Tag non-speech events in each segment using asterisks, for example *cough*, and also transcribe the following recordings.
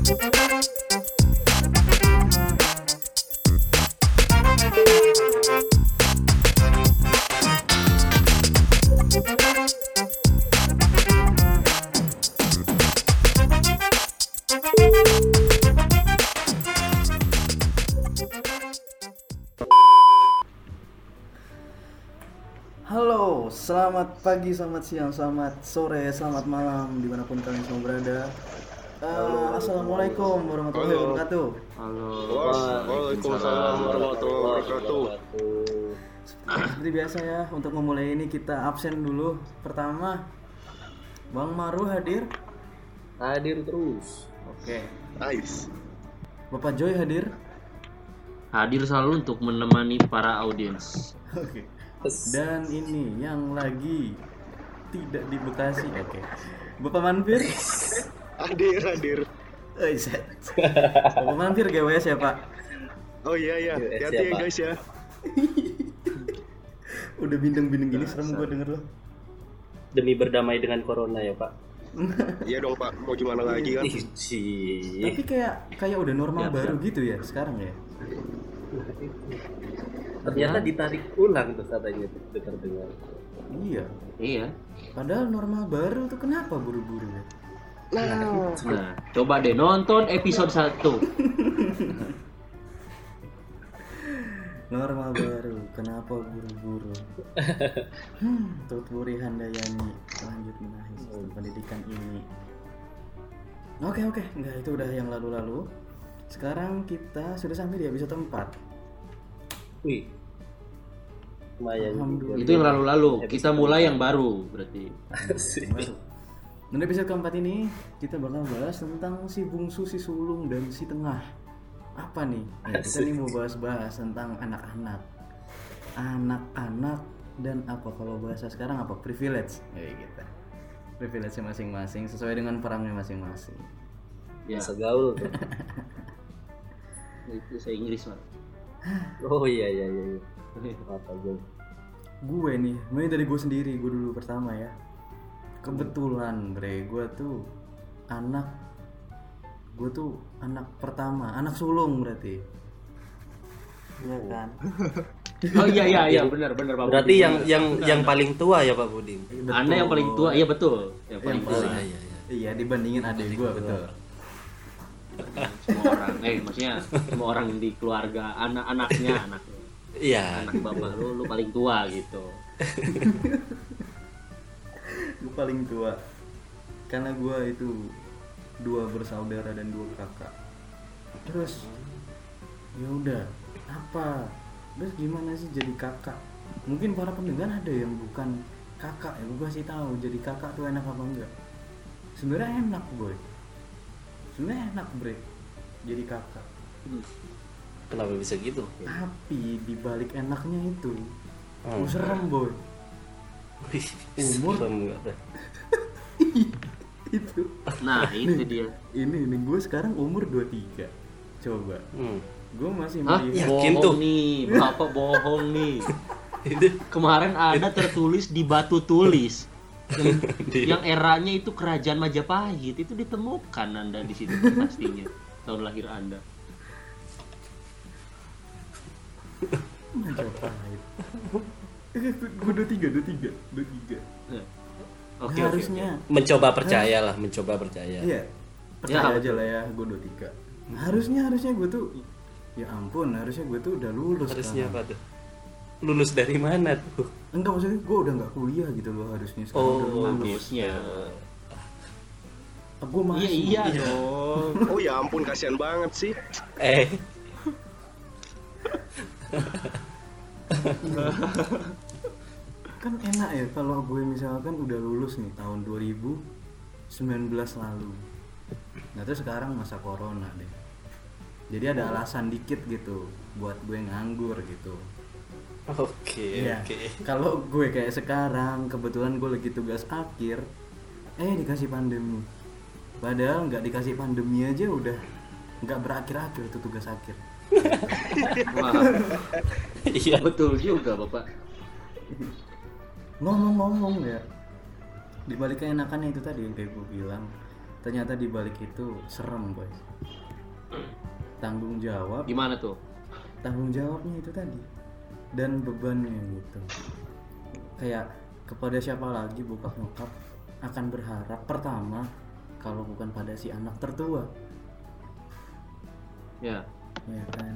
Halo, selamat pagi, selamat siang, selamat sore, selamat malam di mana pun kalian semua berada. Eh, Assalamualaikum warahmatullahi wabarakatuh. Halo. Waalaikumsalam warahmatullahi wabarakatuh. Seperti biasa ya, untuk memulai ini kita absen dulu. Pertama, Bang Maru hadir. Hadir terus. Oke. Nice. Bapak Joy hadir. hadir selalu untuk menemani para audiens. Oke. Dan ini yang lagi tidak di Bekasi. Oke. Bapak Manfir. Hadir, hadir. Eh, set. Bapak Manfir GWS ya, Pak? Oh iya iya, Iya, hati-hati ya guys ya. *laughs* Udah bindeng-bindeng gini serem gue denger lo. Demi berdamai dengan corona ya Pak. *laughs* Iya dong Pak, mau gimana lagi kan? Tapi kayak kayak udah normal Siap, baru gitu ya sekarang ya. Ternyata ditarik ulang tuh katanya dengar-dengar. Iya. Iya. Padahal normal baru tuh kenapa buru-buru ya? Nah, Nah, coba deh nonton episode 1. *laughs* Normal baru, kenapa buru-buru? *laughs* Hmm, Tuturi Handayani lanjut menahi sistem pendidikan ini. Oke oke, enggak itu udah yang lalu-lalu. Sekarang kita sudah sampai di episode 4 Wih. Lumayan. Itu yang lalu-lalu. Kita mulai yang baru berarti. baru. Dan episode keempat ini kita bakal bahas tentang si bungsu, si sulung, dan si tengah. Apa nih? Ya, kita nih mau bahas-bahas tentang anak-anak. Anak-anak dan apa kalau bahasa sekarang apa? Privilege. Kayak gitu. Privilege masing-masing sesuai dengan perangnya masing-masing. Ya, Bahasa gaul tuh. *laughs* itu saya Inggris, Pak. Oh iya iya iya. iya. Apa gue? Gue nih, mulai dari gue sendiri, gue dulu pertama ya. Kebetulan, bre, gue tuh anak, gue tuh anak pertama, anak sulung berarti. Iya kan? *laughs* Oh iya iya iya benar benar Pak. Berarti Budi. yang yang yang paling tua ya Pak Budin. Anda yang paling tua, iya betul. Yang paling Yang tua. iya iya. Iya dibandingin adik gue betul. Semua orang, eh maksudnya semua orang di keluarga anak-anaknya, anak Iya. anak bapak lu lu paling tua gitu. *laughs* Gue paling tua. Karena gue itu dua bersaudara dan dua kakak. Terus ya udah apa? Terus gimana sih jadi kakak? Mungkin para pendengar ada yang bukan kakak ya. Gue kasih tahu jadi kakak tuh enak apa enggak? Sebenarnya enak boy. Sebenarnya enak bre. Jadi kakak. Kenapa bisa gitu? Tapi di balik enaknya itu, Hmm. oh, serem boy. Umur? *laughs* itu. Nah, itu dia. Ini nih gue sekarang umur 23 Coba. Hmm. Gue masih Hah? melihat Yakin bohong tuh? nih, Bapak bohong nih. *laughs* Itu Kemarin ada tertulis di batu tulis yang, *laughs* yang eranya itu kerajaan Majapahit itu ditemukan Anda di situ pastinya tahun lahir Anda. Majapahit. Gue 23, 23, 23. Eh, Oke, oke, Harusnya. mencoba percaya lah, mencoba percaya. Iya. Percaya Ya, aja lah ya, gue 23. Harusnya harusnya gue tuh ya ampun, harusnya gue tuh udah lulus Harusnya sekarang. apa tuh? Lulus dari mana tuh? Enggak maksudnya gue udah nggak kuliah gitu loh harusnya sekarang Oh, udah lulus. Harusnya. Gue masih. Iya iya dong. oh ya ampun kasihan banget sih. Eh, *laughs* *laughs* Kan enak ya kalau gue misalkan udah lulus nih tahun 2019 lalu. Nah terus sekarang masa corona deh. Jadi ada alasan dikit gitu buat gue nganggur gitu. oke, Iya. oke. Kalau gue kayak sekarang kebetulan gue lagi tugas akhir, eh dikasih pandemi. Padahal nggak dikasih pandemi aja udah nggak berakhir-akhir tuh tugas akhir. Iya. betul juga Bapak. Ngomong-ngomong ya, di balik keenakannya itu tadi yang kayak gue bilang, ternyata di balik itu serem boy tanggung jawab Gimana tuh? tanggung jawabnya itu tadi dan bebannya gitu kayak kepada siapa lagi bokap nyokap akan berharap pertama kalau bukan pada si anak tertua Ya. Ya kan.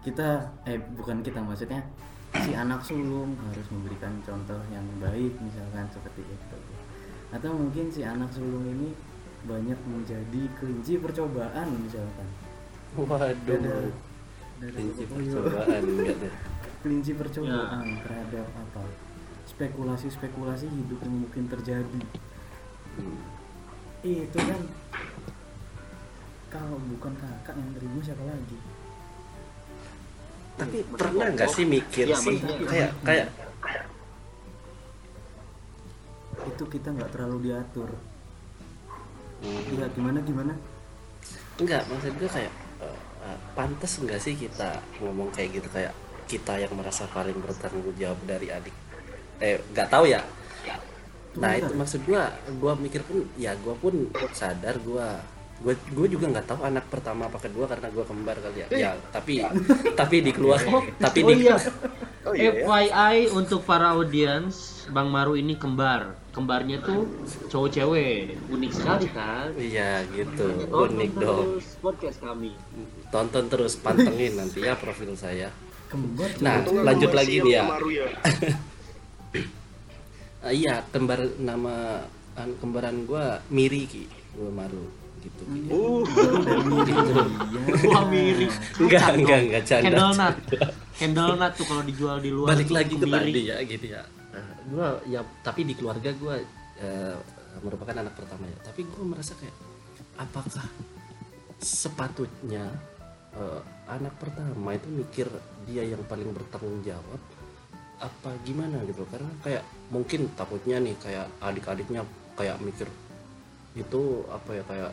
Kita eh bukan kita maksudnya si anak sulung harus memberikan contoh yang baik misalkan seperti itu. Atau mungkin si anak sulung ini banyak menjadi kelinci percobaan misalkan. Waduh. Dada- dada Kelinci percobaan tuh. kelinci percobaan terhadap apa? Spekulasi-spekulasi hidup yang mungkin terjadi. Hmm. itu kan kalau bukan kakak yang terima siapa lagi? Tapi Maksud pernah nggak sih mikir iya, sih? kayak kayak itu kita nggak terlalu diatur. Hmm. iya gimana gimana? Enggak maksud gue kayak eh, eh, pantas enggak sih kita ngomong kayak gitu? Kayak kita yang merasa paling bertanggung jawab dari adik. Eh nggak tahu ya. Nah itu maksud gua gua mikir pun ya gua pun sadar gua gue gue juga nggak tahu anak pertama apa kedua karena gua kembar kali ya ya tapi tapi di keluar tapi Oh di iya. *laughs* Oh iya ya. FYI untuk para audiens, Bang Maru ini kembar. Kembarnya tuh cowok cewek. Unik sekali kan? iya gitu Tonton unik dong terus podcast kami. tonton terus pantengin nanti ya profil saya kembar nah lanjut lagi nih ya ya. *coughs* Ah, iya kembar nama an- kembaran gua Miri ki gua Maru gitu. Uh, Wah mirip. enggak enggak enggak canda Candle nut. Candle nut tuh kalau dijual di luar. balik lagi ke tadi ya gitu ya gua ya tapi di keluarga gua eh, merupakan anak pertama ya tapi gua merasa kayak apakah sepatutnya eh, anak pertama itu mikir dia yang paling bertanggung jawab apa gimana gitu karena kayak mungkin takutnya nih kayak adik-adiknya kayak mikir itu apa ya kayak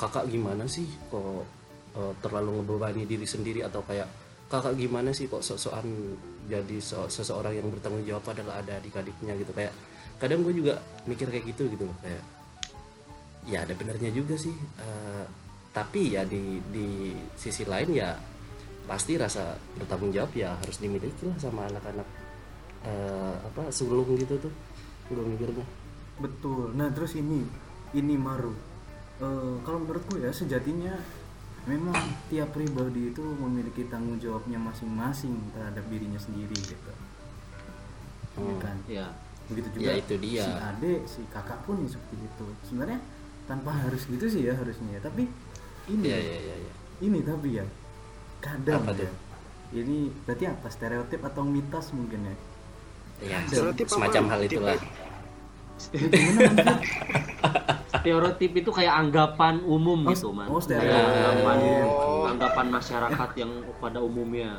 kakak gimana sih kok eh, terlalu ngebebani diri sendiri? Atau kayak kakak gimana sih kok sok-sokan jadi so- seseorang yang bertanggung jawab adalah ada adik-adiknya gitu? Kayak kadang gue juga mikir kayak gitu gitu loh. Kayak ya ada benernya juga sih Eh, tapi ya di di sisi lain ya pasti rasa bertanggung jawab ya harus dimiliki lah sama anak-anak eh, apa sulung gitu tuh gue mikirnya. Betul. Nah terus ini ini maru Eh, kalau menurutku ya sejatinya memang tiap pribadi itu memiliki tanggung jawabnya masing-masing terhadap dirinya sendiri gitu Ya Hmm. kan Ya. begitu juga Ya, itu dia. si adik si kakak pun seperti itu sebenarnya tanpa harus gitu sih ya harusnya ya tapi ini Iya iya iya iya. ini tapi ya kadang Apa ya tuh? ini berarti apa stereotip atau mitos mungkin ya Ya, Stereotip apa? semacam hal itulah. Ya, gimana? *laughs* Stereotip itu kayak anggapan umum Oh, gitu, man. oh, Kayak stereotip. anggapan, Oh. anggapan masyarakat yang pada umumnya.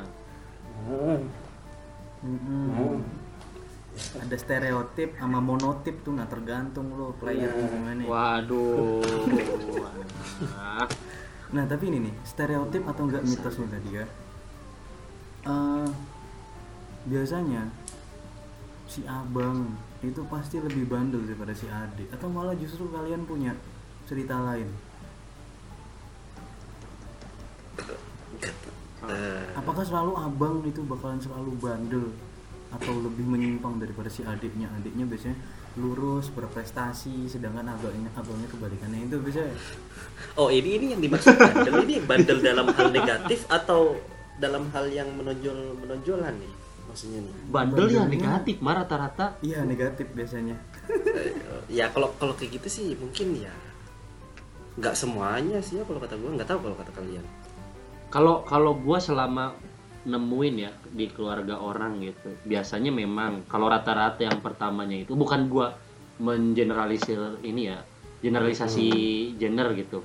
Mm-mm. ada stereotip sama monotip tuh nah tergantung lo player gimana Waduh. Nah tapi ini nih stereotip atau enggak mitosnya tadi ya Eh, biasanya si abang itu pasti lebih bandel daripada si adik atau malah justru kalian punya cerita lain? Eh, apakah selalu abang itu bakalan selalu bandel? Atau lebih menyimpang daripada si adiknya? Adiknya biasanya lurus berprestasi sedangkan abangnya abangnya kebalikannya. Itu bisa Oh ini ini yang dimaksud bandel. Ini bandel dalam hal negatif atau dalam hal yang menonjol menonjolan nih maksudnya nih. Bandel ya negatif, mah rata-rata. iya negatif biasanya *laughs* ya kalau kalau kayak gitu sih mungkin ya nggak semuanya sih ya kalau kata gue nggak tahu kalau kata kalian. Kalau kalau gua selama nemuin ya di keluarga orang gitu, biasanya memang kalau rata-rata yang pertamanya itu bukan gua mengeneralisir ini ya, generalisasi gender gitu.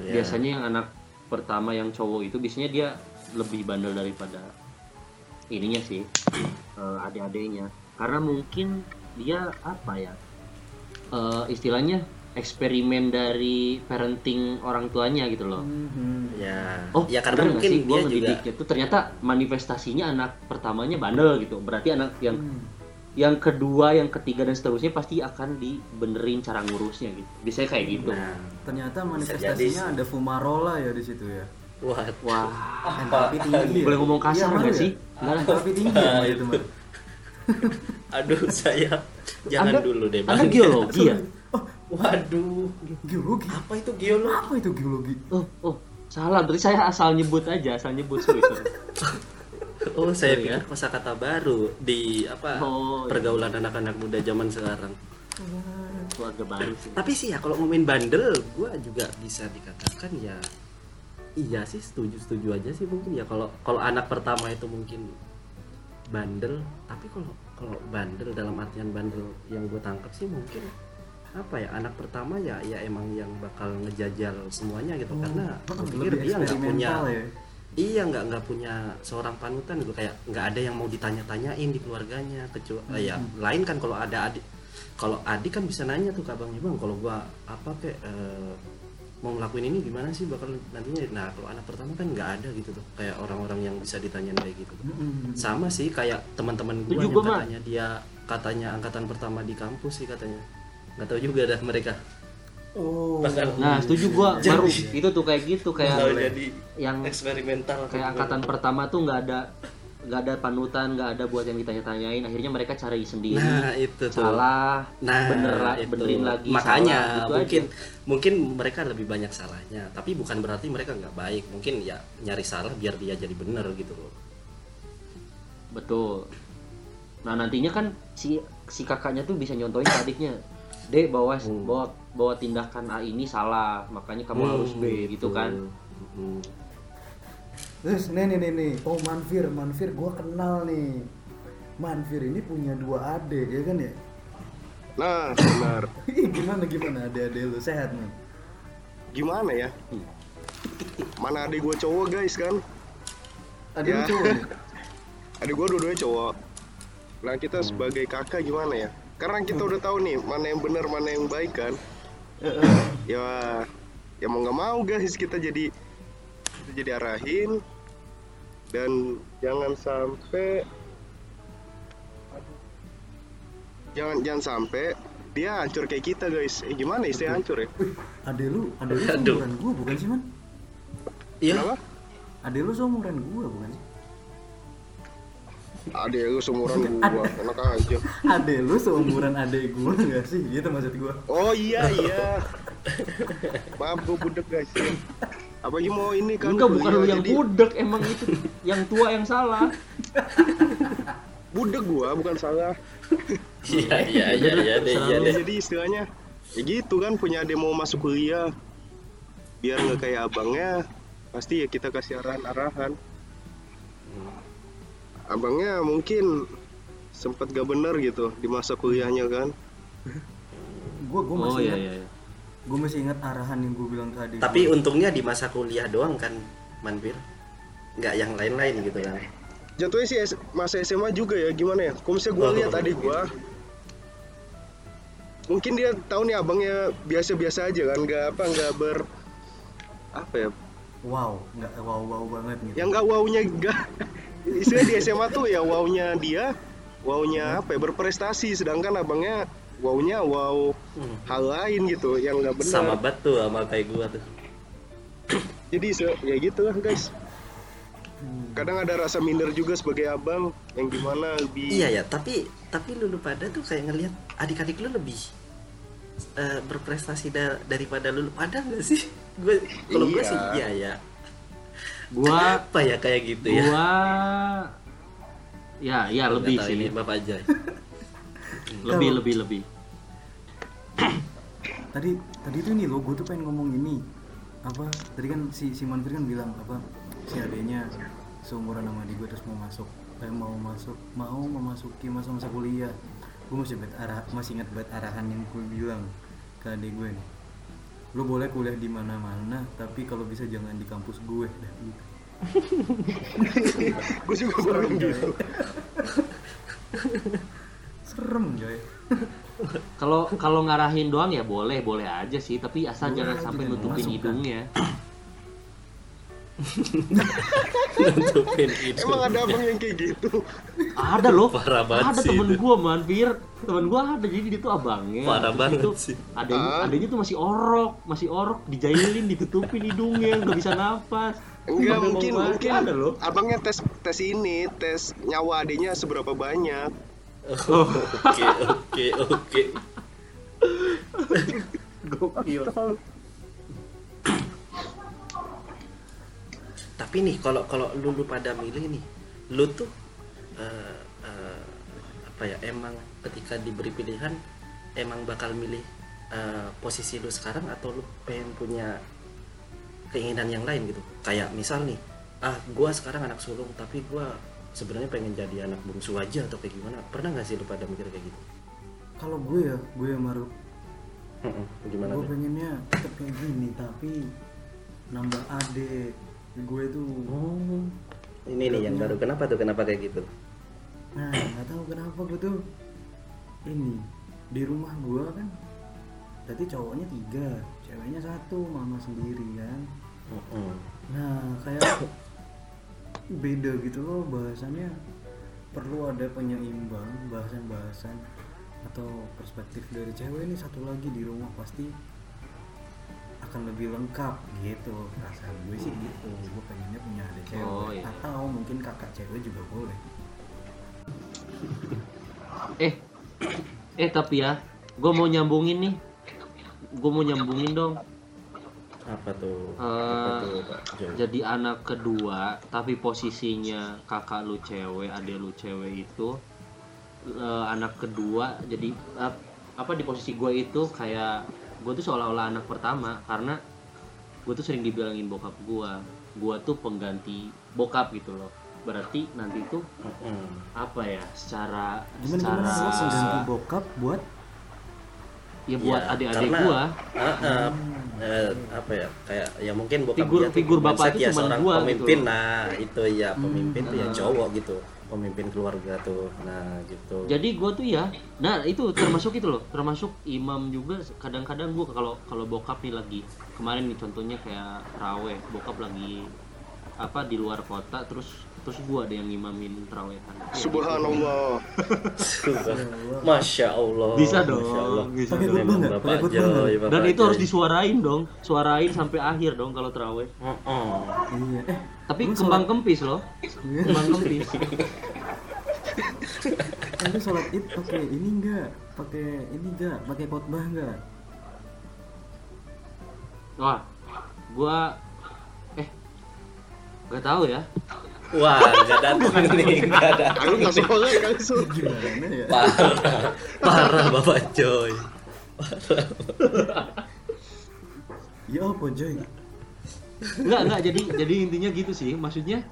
Ya. Biasanya yang anak pertama yang cowok itu biasanya dia lebih bandel daripada ininya sih *clears throat* eh, adik-adiknya. Karena mungkin dia apa ya eh, istilahnya eksperimen dari parenting orang tuanya gitu loh. Ya. oh ya karena mungkin sih? Gua dia juga tuh ternyata manifestasinya anak pertamanya bandel gitu. Berarti anak yang Hmm. yang kedua yang ketiga dan seterusnya pasti akan dibenerin cara ngurusnya gitu. Biasanya kayak gitu. Nah, Ternyata manifestasinya ada fumarola ya di situ ya. Wah, wah Entalpi tinggi. ya? boleh ngomong kasar Iya, nggak sih ya? Nggak lah. Entalpi tinggi ya itu aduh saya jangan Anda- dulu deh anda bang. geologi ya Waduh, Geologi. apa itu geologi? Apa itu geologi? oh oh salah berarti saya asal nyebut aja asal nyebut sorry, sorry. *laughs* Oh, saya Sorry pikir ya. kosakata baru di apa Oh, iya. pergaulan anak-anak muda zaman sekarang. keluarga baru sih Tapi sih ya kalau ngomongin bandel, gua juga bisa dikatakan ya iya sih setuju setuju aja sih mungkin ya. Kalau kalau anak pertama itu mungkin bandel, tapi kalau kalau bandel dalam artian bandel yang gue tangkap sih mungkin apa ya anak pertama ya ya emang yang bakal ngejajal semuanya gitu. Karena gue pikir dia nggak punya ya. Iya nggak nggak punya seorang panutan gitu. Kayak nggak ada yang mau ditanya-tanyain di keluarganya kecuali ya lain kan kalau ada adik kalau adik kan bisa nanya tuh ke abangnya bang kalau gua apa kayak eh, mau ngelakuin ini gimana sih? Bakal nantinya nah kalau anak pertama kan nggak ada gitu tuh kayak orang-orang yang bisa ditanyain kayak gitu sama sih kayak teman-teman gua yang katanya dia katanya angkatan pertama di kampus sih katanya. Nggak tahu juga dah mereka. Oh. nah setuju gua Jadi- baru itu tuh kayak gitu kayak jadi yang eksperimental kayak angkatan pertama tuh nggak ada nggak ada panutan nggak ada buat yang ditanya-tanyain akhirnya mereka cari sendiri nah itu tuh salah Nah, bener itu. benerin lagi makanya salah, gitu mungkin aja. mungkin mereka lebih banyak salahnya, tapi bukan berarti mereka nggak baik. Mungkin ya nyari salah biar dia jadi bener gitu loh. betul nah nantinya kan si si kakaknya tuh bisa nyontohin ke adiknya dek bawa Hmm. bawa bawa tindakan A ini salah makanya kamu harus B gitu kan Hmm. Terus nih nih nih nih. Oh Manfir, Manfir gua kenal nih. Manfir ini punya dua adik ya kan ya? Nah, benar. *laughs* Gimana gimana adik-adik lu sehat nih? Gimana ya? Mana adik gue cowok guys kan? Adik Ya. cowok nih? *laughs* Adik gue dua-duanya cowok. Nah kita sebagai kakak gimana ya? Karena kita udah tahu nih mana yang benar mana yang baik kan. Ya, ya mau nggak mau guys kita jadi kita jadi arahin dan jangan sampai jangan jangan sampai dia hancur kayak kita guys. Eh gimana istilah hancur ya? Adik lu, adik lu seumuran gua bukan sih man? Iya. Kenapa? Adik lu seumuran gua bukan sih? Adik lu seumuran gua, enak aja. Adik lu seumuran adik gua enggak sih? Gitu maksud gua. Oh iya iya. Maaf gue budek guys. Apalagi mau ini kan enggak bukan lu yang jadi budek emang itu yang tua yang salah *laughs* budek gua bukan salah. *laughs* Iya iya iya iya deh iya. Jadi istilahnya ya gitu kan punya adik mau masuk kuliah biar nggak kayak abangnya pasti ya kita kasih arahan-arahan. Abangnya mungkin sempet gak bener gitu di masa kuliahnya kan. Gua gua oh masih iya ingat, iya iya. Gua masih ingat arahan yang gua bilang ke adik Tapi gua. untungnya di masa kuliah doang kan, Manfir. Nggak yang lain-lain gitu kan. Jatuhnya sih masa SMA juga ya gimana ya? Kalau misalnya gue Oh. lihat adik gue, mungkin dia tahu nih abangnya biasa-biasa aja kan, nggak apa nggak ber apa ya? wow, enggak wow wow banget gitu. Yang nggak wownya nggak istilah di SMA tuh ya wownya dia, wownya apa ya berprestasi, sedangkan abangnya wownya wow Hmm. hal lain gitu yang nggak benar. Sama tuh sama kayak gua tuh. *clears throat* Jadi se- ya gitu lah guys. Kadang ada rasa minder juga sebagai abang yang gimana lebih Iya ya, tapi tapi lu, lu pada tuh kayak ngelihat adik-adik lu lebih eh, berprestasi da- daripada lu, lu pada nggak sih? *laughs* Gue kalau gue Iya. sih iya ya. gua Apa ya kayak gitu ya? gua ya ya lebih sih ini Bapak aja. *laughs* lebih lebih lebih. *clears throat* Tadi tadi tuh nih lo gue tuh pengen ngomong ini. Apa tadi kan si si Manfir kan bilang apa si adeknya seumuran sama adik gue terus mau masuk. Kayak mau masuk mau memasuki masa-masa kuliah. Gue masih ingat arah masih ingat banget arahan yang gue bilang ke adik gue nih lo boleh kuliah di mana-mana tapi kalau bisa jangan di kampus gue dah gitu. *laughs* gue juga baru gitu. *laughs* serem coy. *laughs* Kalau kalau ngarahin doang ya boleh boleh aja sih. Tapi asal Boleh jangan sampai nutupin hidungnya. *laughs* Nutupin itu Emang ada abang yang kayak gitu? ada loh. Parah banget ada temen man Fir. Temen gua ada jadi dia tuh abangnya. Parah Terus banget itu sih. adanya Ah. adanya tuh masih orok masih orok dijailin ditutupin hidungnya nggak bisa nafas. Enggak mungkin mungkin. ada loh. Abangnya tes tes ini tes nyawa adiknya seberapa banyak. Oke oke oke gokil. Tapi nih kalau kalau lu, lu pada milih nih lu tuh eh, eh, apa ya emang ketika diberi pilihan emang bakal milih eh, posisi lu sekarang atau lu pengen punya keinginan yang lain gitu? Kayak misal nih ah gua sekarang anak sulung tapi gua sebenarnya pengen jadi anak bungsu aja atau kayak gimana? Pernah nggak sih lu pada mikir kayak gitu? Kalau gue ya gue yang maru gimana gue pengennya tetap kayak gini tapi nambah adik. Gue tuh oh ini nih yang baru. Kenapa tuh? Kenapa kayak gitu? Nah nggak tahu kenapa gue tuh ini di rumah gue kan tadi cowoknya tiga ceweknya satu mama sendiri kan. Mm-mm. nah kayak beda gitu loh bahasannya. Perlu ada penyeimbang bahasan-bahasan atau perspektif dari cewek ini satu lagi di rumah pasti akan lebih lengkap gitu. Perasaan gue sih gitu gue pengennya punya ada cewek. Oh, iya. atau mungkin kakak cewek juga boleh. Eh eh tapi ya gue mau nyambungin nih. Gue mau nyambungin dong apa tuh? Eh, apa tuh Pak? Jadi anak kedua tapi posisinya kakak lu cewek adik lu cewek itu eh, anak kedua jadi ap- apa di posisi gue itu kayak gue tuh seolah-olah anak pertama karena gue tuh sering dibilangin bokap gue gue tuh pengganti bokap gitu loh. Berarti nanti tuh Mm-mm. apa ya secara gimana secara gimana bokap buat ya buat Ya, adik-adik gua Ah, ah, eh, apa ya kayak ya mungkin bokap Figur- dia tuh figur bapak itu ya seorang gua gitu pemimpin loh. nah itu ya pemimpin tuh ya Hmm. cowok gitu pemimpin keluarga tuh nah gitu jadi gue tuh ya nah itu termasuk itu loh termasuk imam juga kadang-kadang gue kalau kalau bokap nih lagi kemarin nih contohnya kayak rawe bokap lagi apa di luar kota terus terus gue ada yang ngimamin terawehan Ya, Subhanallah. masya allah bisa Masya Allah. dong bisa dong. nggak? bapak dan itu harus disuarain dong suarain sampai akhir dong kalau terawih Mm-mm. iya eh tapi Lu kembang kempis loh Iya. kembang kempis *laughs* Anda sholat id pakai ini enggak? Pakai ini enggak? Pakai khotbah enggak? wah gue eh gak tahu ya wah nggak datang nih nggak datang Aku nggak sholat kali sur. Gimana ya? parah parah bapak Joy Ya apa Joy? Enggak, enggak. Jadi jadi intinya gitu sih. Maksudnya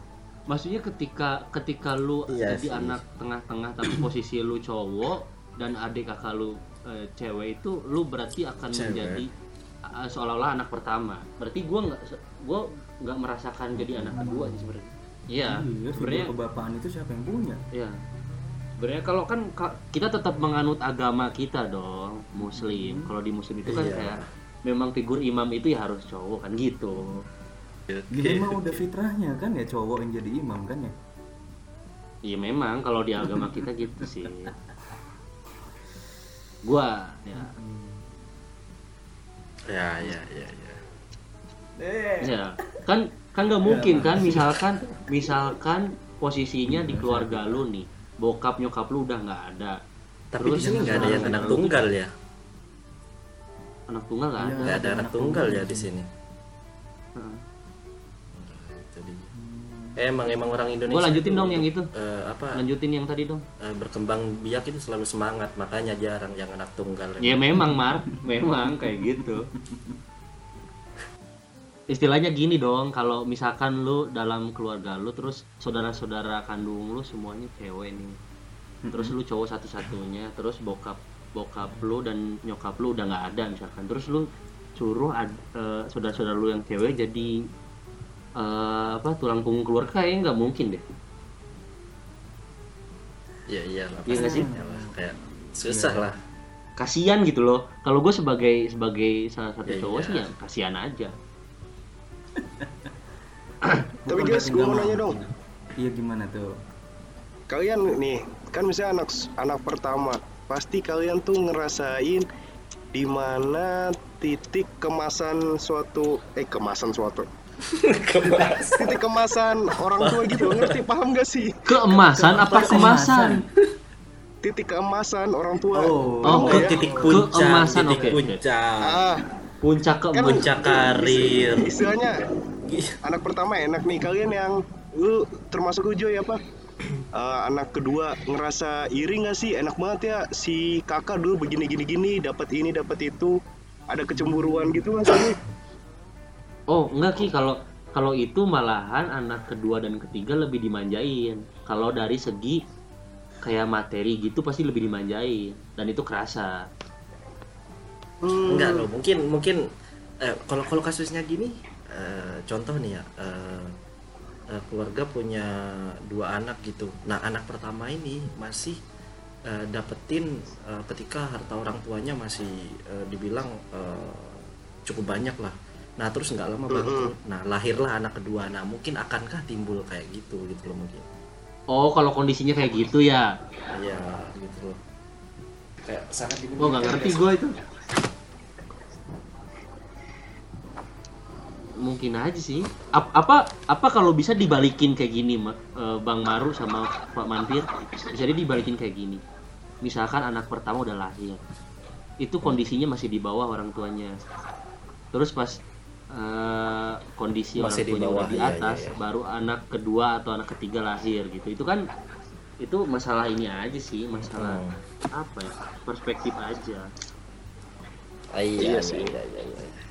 maksudnya ketika ketika lu Iya jadi sih. anak tengah-tengah tapi *clears throat* posisi lu cowok dan adik kakak lu eh, cewek itu lu berarti akan Cewek. menjadi eh, seolah-olah anak pertama. Berarti gua nggak gua nggak merasakan jadi anak kedua sih sebenarnya. Iya, Iya, sebenarnya kebapaan itu siapa yang punya? Iya. Sebenarnya kalau kan ka- kita tetap menganut agama kita dong, muslim. Kalau di muslim itu kan Iya. kayak memang figur imam itu ya harus cowok kan gitu. Gini mah udah fitrahnya kan ya cowok yang jadi imam kan ya? Iya memang kalau di agama kita gitu sih. Gua ya, ya ya ya ya ya kan kan nggak mungkin kan misalkan misalkan posisinya di keluarga lu nih, bokap nyokap lu udah nggak ada. tapi di sini nggak ada yang anak tunggal ya Anak tunggal nggak ada. nggak ada anak tunggal ya di sini Heeh. Itu dia. emang emang orang Indonesia Gua lanjutin dong yang itu. eh, apa Lanjutin yang tadi dong. eh, berkembang biak itu selalu semangat makanya jarang yang anak tunggal Ya memang Mar, memang kayak gitu. Istilahnya gini dong, kalau misalkan lu dalam keluarga lu terus saudara-saudara kandung lu semuanya cewek nih. Terus lu cowok satu-satunya, terus bokap bokap lu dan nyokap lu udah nggak ada misalkan. Terus lu suruh ad- eh, saudara-saudara lu yang cewek jadi eh, apa tulang punggung keluarga kayaknya nggak mungkin deh. ya iya lah Iya nggak sih? lah. kayak susah lah Kasian gitu loh. Kalau gue sebagai sebagai salah satu Ya, cowok iya. sih ya kasihan aja. Tapi guys, nggak mau nanya dong. Iya gimana tuh? Kalian nih, kan misalnya anak anak pertama, pasti kalian tuh ngerasain di mana titik kemasan suatu eh kemasan suatu *laughs* titik kemasan orang tua gitu ngerti paham gak sih Keemasan apa kemasan? titik keemasan orang tua Oh. Paham Oh, nggak ya? titik puncak Keemasan, titik oke. puncak ah Puncak kan keemasan. puncak karir istilahnya anak pertama enak nih kalian yang lu termasuk Ujo ya pak. Eh, anak kedua ngerasa iri nggak sih? Enak banget ya si kakak dulu begini gini gini dapat ini dapat itu. Ada kecemburuan gitu nggak sih? Oh, enggak Ki, kalau kalau itu malahan anak kedua dan ketiga lebih dimanjain. Kalau dari segi kayak materi gitu pasti lebih dimanjain. Dan itu kerasa. Hmm, enggak loh mungkin mungkin eh, kalau kalau kasusnya gini eh, contoh nih ya eh, eh, keluarga punya dua anak gitu. Nah anak pertama ini masih eh, dapetin eh, ketika harta orang tuanya masih eh, dibilang eh, cukup banyak lah. Nah terus nggak lama bangkrut nah lahirlah anak kedua. Nah mungkin akankah timbul kayak gitu gitu loh mungkin. Oh, kalau kondisinya kayak gitu ya. iya gitu loh. Kayak sangat Oh, nggak ngerti gue itu. Mungkin aja sih. Ap- apa apa kalau bisa dibalikin kayak gini, Ma- eh, Bang Maru sama Pak Manfir? Bisa dia dibalikin kayak gini. Misalkan anak pertama udah lahir. Itu kondisinya masih di bawah orang tuanya. Terus pas eh, kondisi Masih orang di tuanya bawah, udah di iya, atas, iya, iya. baru anak kedua atau anak ketiga lahir gitu. Itu kan itu masalah ini aja sih, masalah Hmm. apa ya? Perspektif aja. Ah, iya, Iya iya, sih. iya, iya, iya.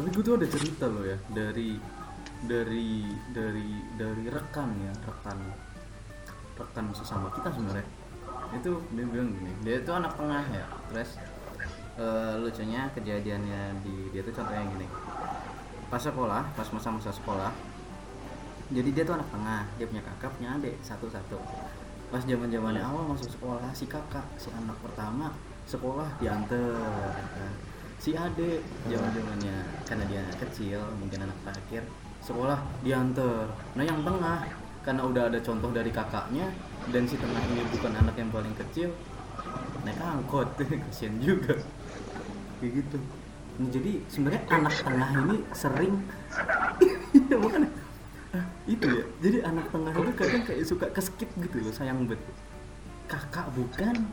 Tapi gue tuh ada cerita loh ya dari dari dari dari rekan ya rekan rekan sesama kita sebenarnya. Itu dia bilang gini dia itu anak tengah ya terus eh, lucunya kejadiannya di dia tuh contohnya gini. Pas sekolah pas masa-masa sekolah jadi dia tuh anak tengah dia punya kakak punya adik satu-satu. Pas zaman zamannya awal masuk sekolah si kakak si anak pertama sekolah diantar ya kan. Si adik zaman zamannya karena dia anak kecil mungkin anak terakhir. Sekolah diantar. Nah yang tengah karena udah ada contoh dari kakaknya dan si tengah ini bukan anak yang paling kecil naik angkot. *laughs* Kasihan juga. Kayak gitu. Nah, jadi sebenarnya anak tengah ini sering *laughs* Iya, bukan Ah, itu ya. Jadi anak tengah itu kadang kayak suka keskip gitu loh sayang bet kakak bukan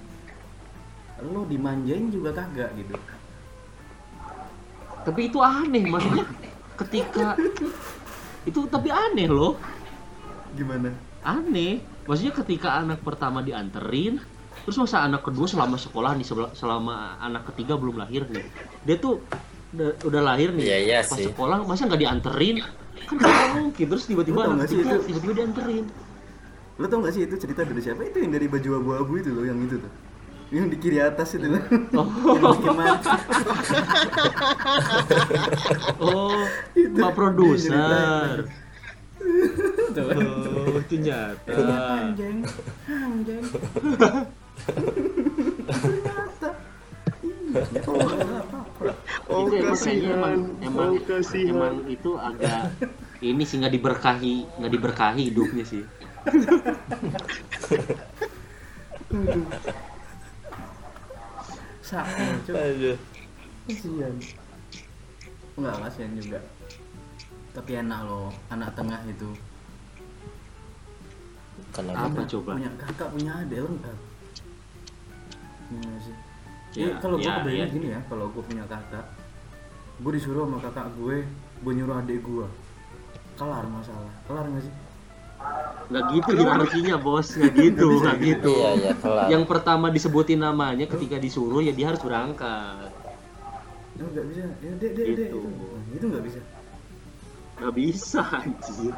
lo dimanjain juga kagak gitu tapi itu aneh maksudnya ketika itu tapi aneh loh. Gimana? Aneh. Maksudnya ketika anak pertama dianterin terus masa anak kedua selama sekolah nih selama anak ketiga belum lahir nih. Dia tuh udah, udah lahir nih. Iya, iya pas sih. sekolah masa nggak dianterin? Kan nggak mungkin. Terus tiba-tiba anak ketiga tiba-tiba dianterin. Lo tau gak sih itu cerita dari siapa? Itu yang dari baju abu-abu itu loh yang itu tuh yang di kiri atas itu loh. Oh. Oh Itu, pak produser. Tuh oh ternyata anjing anjing. Ternyata. Oh, itu emang kasihan. emang emang, oh kasihan. emang itu agak ini sih nggak diberkahi nggak diberkahi hidupnya sih Sakit. *laughs* Aduh. kasihan enggak kasihan juga tapi enak loh anak tengah itu Kenapa? apa coba punya kakak punya adik lengkap Iya sih Ya, Eh, kalau gue ya, kebayang ya. gini ya kalau gue punya kakak gue disuruh sama kakak gue gue nyuruh adik gue kelar masalah kelar nggak sih nggak gitu hierarkinya bos. Nggak gitu bisa nggak gitu. gitu. Iya, iya, kelar. yang pertama disebutin namanya ketika disuruh ya dia harus berangkat. Ya nggak bisa. Ya dek dek dek itu. Nah, itu nggak bisa. Nggak bisa anjir.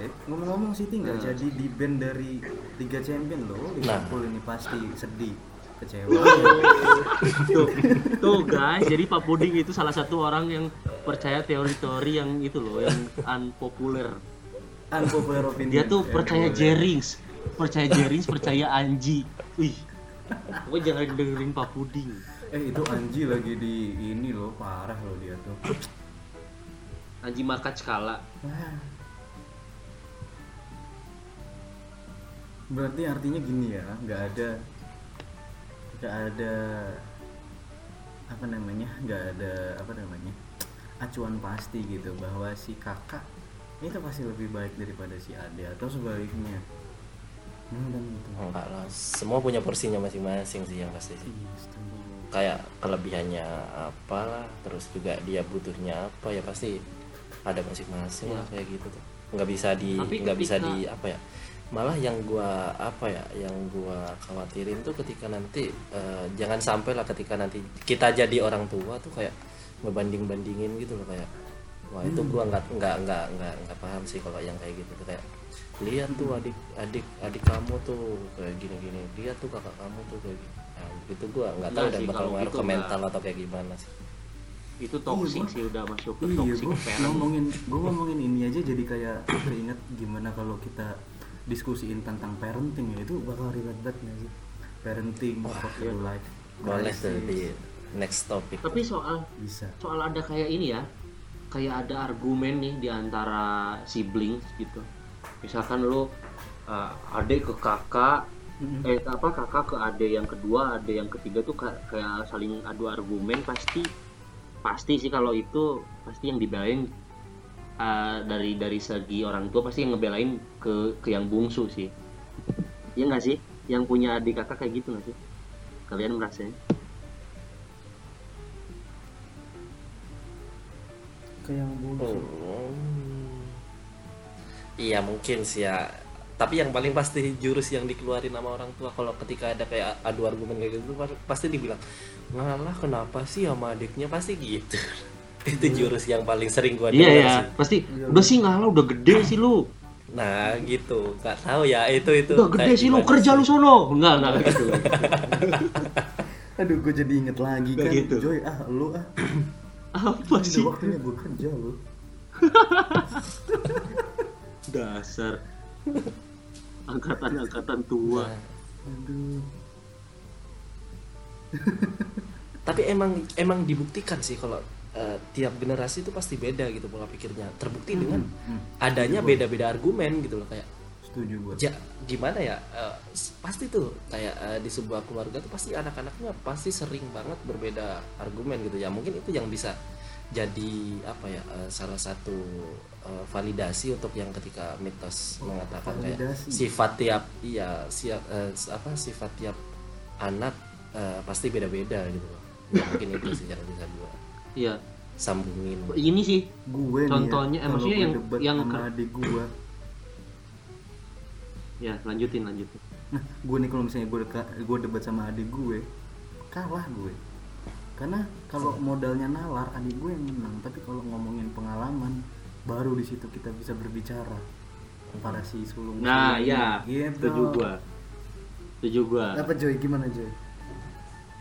Eh, ngomong-ngomong City nggak jadi di band dari Liga Champion loh. Liverpool ini pasti sedih kecewa. Tuh tuh guys. Jadi Pak Puding itu salah satu orang yang percaya teori-teori yang itu loh yang unpopuler unpopular opinion dia tuh Ya, percaya. Jerings. Percaya Jerings percaya Anji. Wih. Gue jangan dengerin Pak Puding. Eh itu Anji lagi di ini loh parah loh dia tuh. Anji Makat skala. Berarti artinya gini ya, nggak ada nggak ada apa namanya, nggak ada apa namanya acuan pasti gitu bahwa si kakak itu pasti lebih baik daripada si ade atau sebaliknya. Hmm, dan gitu. enggak lah semua punya porsinya masing-masing sih yang pasti sih Iya, kayak kelebihannya apalah terus juga dia butuhnya apa ya pasti ada masing-masing lah kayak gitu tuh nggak bisa di Tapi nggak bisa di apa ya malah yang gua apa ya yang gua khawatirin tuh ketika nanti eh, jangan sampai lah ketika nanti kita jadi orang tua tuh kayak ngebanding bandingin gitu loh kayak wah itu gua nggak nggak nggak nggak nggak paham sih kalau yang kayak gitu. Tuh kayak lihat tuh adik adik adik kamu tuh kayak gini gini lihat tuh kakak kamu tuh kayak gini nah, gitu gua nggak tahu Nggak dan bakal kalau ngaruh gitu ke mental atau kayak gimana sih. Itu toxic Iya, sih udah masuk ke Iya, toxic parent. ngomongin gue ngomongin ini aja jadi kayak teringat gimana kalau kita diskusiin tentang parenting ya. Itu bakal relate banget sih? Parenting, quarter iya. life, boleh tuh di next topic. Tapi soal bisa. soal ada kayak ini ya kayak ada argumen nih di antara siblings gitu. Misalkan lo uh, adik ke kakak eh apa kakak ke adik yang kedua adik yang ketiga tuh ka- kayak saling adu argumen pasti pasti sih kalau itu pasti yang dibelain uh, dari dari segi orang tua pasti yang ngebelain ke ke yang bungsu sih. Iya nggak sih? Yang punya adik kakak kayak gitu nggak sih? Kalian merasanya Kayak yang bungsu. Oh. Iya mungkin sih ya. Tapi yang paling pasti jurus yang dikeluarin sama orang tua kalau ketika ada kayak adu argumen kayak gitu pas- pasti dibilang ngalah kenapa sih sama adiknya pasti gitu. *laughs* Itu jurus yang paling sering gua Iya dengar ya, sih. pasti udah sih ngalah udah gede sih lu. Nah gitu, nggak tahu ya itu itu. Udah gede sih lu kerja sih. lu sono. Enggak, enggak gitu. *laughs* Aduh, gue jadi inget lagi kan, gitu. Joy, ah lu ah, *clears throat* Apa udah sih? waktunya gue kerja lu. *laughs* Dasar angkatan-angkatan tua. Nah, Aduh, tapi emang emang dibuktikan sih kalau eh, tiap generasi itu pasti beda gitu pola pikirnya. Terbukti dengan hmm, adanya beda-beda argumen gitu loh kayak setuju gue. ja, gimana ya s- pasti tuh kayak eh, di sebuah keluarga tuh pasti anak-anaknya pasti sering banget berbeda argumen gitu ya mungkin itu yang bisa jadi apa ya eh, salah satu eh, validasi untuk yang ketika mitos Oh, mengatakan kayak validasi. sifat tiap iya siap s- apa sifat tiap anak eh, pasti beda-beda gitu loh ya, mungkin itu sih yang bisa gua Iya. sambungin Ini sih Gue Contohnya, nih ya, maksudnya gue yang- yang adik gue, ya lanjutin lanjutin. Nah, gue nih kalau misalnya gue gue debat sama adik gue, kalah gue. Karena kalau modalnya nalar, adik gue yang menang. Tapi kalau ngomongin pengalaman, baru di situ kita bisa berbicara. Para si sulung. Nah, sulung ya, gitu. setuju gua. Setuju gua. Apa Joy? Gimana Joy?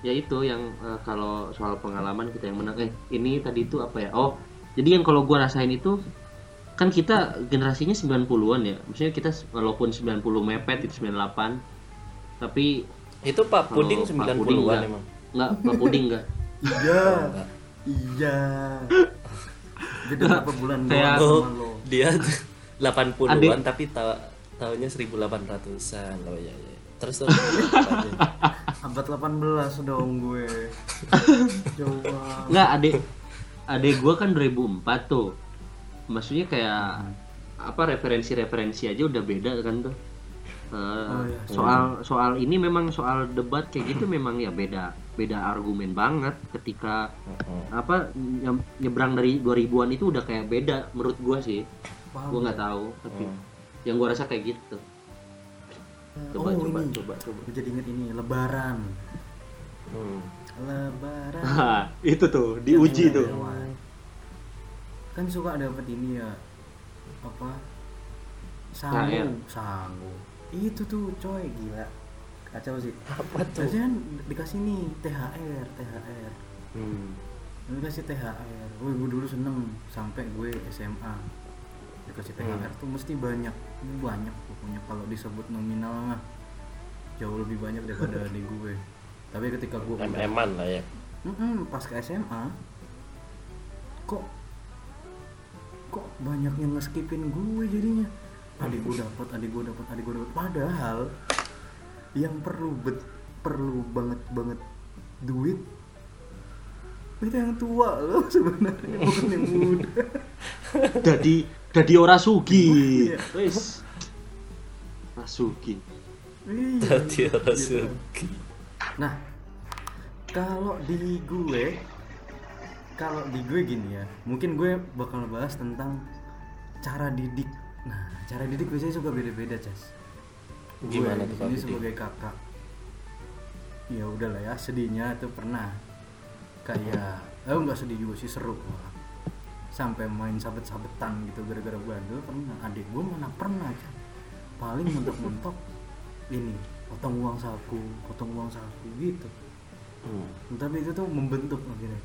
Ya itu yang eh, kalau soal pengalaman kita yang menang. Eh, ini tadi itu apa ya? Oh, jadi yang kalau gua rasain itu kan kita generasinya 90-an ya. Maksudnya kita walaupun 90 mepet itu 98 tapi itu Pak Puding Kalau Pak Puding 90-an enggak. emang nggak Pak Puding enggak. Iya. Enggak. Iya. *laughs* Beda berapa bulan Kayak- doang Oh, sama lo. dia *laughs* 80-an Adik- tapi ta tahunnya 1800-an oh iya iya terus. *laughs* Abad 18 dong gue. Coba. Enggak, adek adek gua kan 2004 tuh. Maksudnya kayak apa referensi-referensi aja udah beda kan tuh. Eh, Oh, iya. soal soal ini memang soal debat kayak gitu memang ya beda beda argumen banget ketika Mm-mm. apa nye- nyebrang dari 2000-an itu udah kayak beda menurut gua sih. Paham Gua nggak nggak? tahu tapi Hmm. yang gua rasa kayak gitu. Coba oh, coba ini. coba coba. Jadi inget ini Lebaran. Hmm. Lebaran. *laughs* itu tuh diuji tuh. Kan suka dapet ini ya apa? Sangu, THR. sangu. Itu tuh coy gila. Kacau sih. apa tuh Biasanya kan dikasih nih THR, THR. Hmm. Dikasih THR. Gue dulu seneng sampai gue SMA. Dikasih THR tuh mesti banyak, banyak pokoknya kalau disebut nominal mah jauh lebih banyak daripada *laughs* adik gue. Tapi ketika gue MM-an lah ya pas ke SMA kok banyak yang ngeskipin gue jadinya adik gue dapat adik gue dapat adik gue dapat padahal yang perlu bet perlu banget banget duit itu yang tua loh sebenarnya *laughs* bukan yang muda Jadi jadi ora sugi. Iya. Wis. Rasugi. Iya, Tadi gitu. Rasuki. Nah, kalau di gue, kalau di gue gini ya, mungkin gue bakal bahas tentang cara didik. Nah, cara didik biasanya suka beda-beda, Cas. Gimana gue Budi? sebagai kakak. Ya udahlah ya, sedihnya tuh pernah kayak, eh nggak sedih juga sih seru malah. Sampai main sabet-sabetan gitu gara-gara bandel pernah. Adik gue mana pernah, Cas. Paling mentok-mentok ini potong uang saku potong uang saku gitu Hmm. tapi itu tuh membentuk akhirnya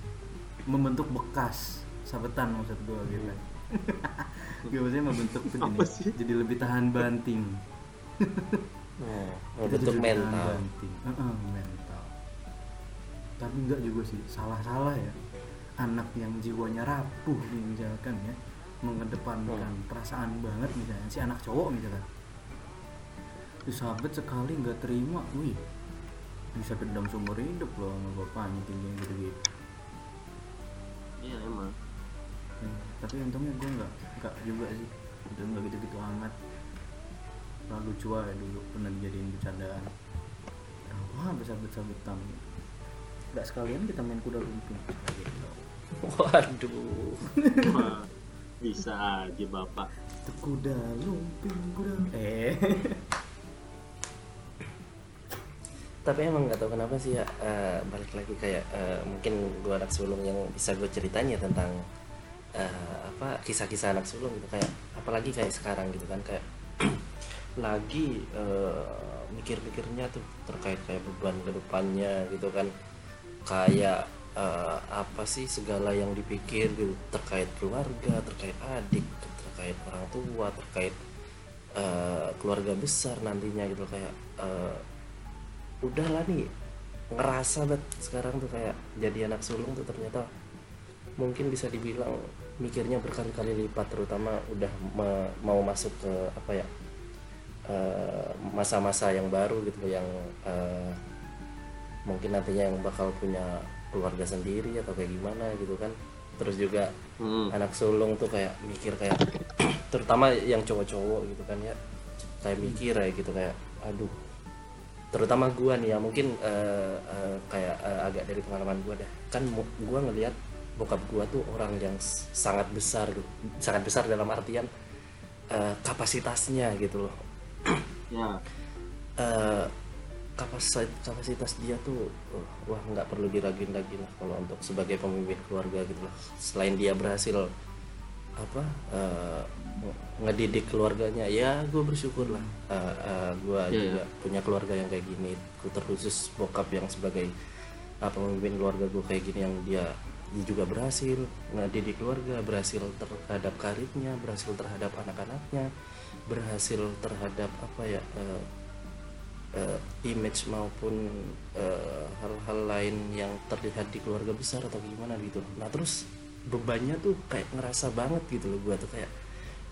membentuk bekas sabetan maksud gue gitu *laughs* Gak maksudnya membentuk tuh gini, jadi lebih tahan banting. Oh, Itu bentuk jadi tahan mental. banting. Heeh, mental. Tapi enggak juga sih salah-salah ya. Anak yang jiwanya rapuh nih misalkan ya mengedepankan perasaan banget misalnya. Si anak cowok misalkan. Disabet sekali nggak terima wih bisa dendam seumur hidup loh sama bapaknya tinggi gitu gitu Iya emang. tapi untungnya gue nggak nggak juga sih itu nggak gitu gitu amat lalu lucu aja dulu pernah dijadiin bercandaan wah bersabet sabetan nggak sekalian kita main kuda lumping Waduh. Bisa aja bapak. Kuda lumping kuda eh Tapi emang nggak tahu kenapa sih ya eh, balik lagi kayak eh, mungkin gua anak sulung yang bisa gue ceritanya tentang eh, apa kisah-kisah anak sulung gitu kayak apalagi kayak sekarang gitu kan kayak *clears throat* lagi eh, mikir-mikirnya tuh terkait kayak beban ke depannya gitu kan. Kayak eh, apa sih segala yang dipikir gitu terkait keluarga terkait adik terkait orang tua terkait eh, keluarga besar nantinya gitu kayak eh, udahlah nih ngerasa banget sekarang tuh kayak jadi anak sulung tuh ternyata mungkin bisa dibilang mikirnya berkali-kali lipat terutama udah me- mau masuk ke apa ya eh, masa-masa yang baru gitu yang eh, mungkin nantinya yang bakal punya keluarga sendiri atau kayak gimana gitu kan terus juga Hmm. anak sulung tuh kayak mikir kayak *clears throat* terutama yang cowok-cowok gitu kan ya kayak mikir ya gitu kayak aduh terutama gua nih ya mungkin eh, eh, kayak eh, agak dari pengalaman gua deh kan gua ngelihat bokap gua tuh orang yang sangat besar gitu. Sangat besar dalam artian eh, kapasitasnya gitu loh. Ya. eh kapasitas kapasitas dia tuh uh, wah nggak perlu diraguin lagi lah kalau untuk sebagai pemimpin keluarga gitu lah. Selain dia berhasil apa eh, ngedidik keluarganya. Ya gue bersyukur lah. Gue Iya, juga punya keluarga yang kayak gini terkhusus bokap yang sebagai uh, pemimpin keluarga gue kayak gini yang dia dia juga berhasil ngedidik keluarga berhasil terhadap karirnya berhasil terhadap anak-anaknya berhasil terhadap apa ya eh, eh, image maupun eh, hal-hal lain yang terlihat di keluarga besar atau gimana gitu. Nah terus bebannya tuh kayak ngerasa banget gitu loh gua tuh kayak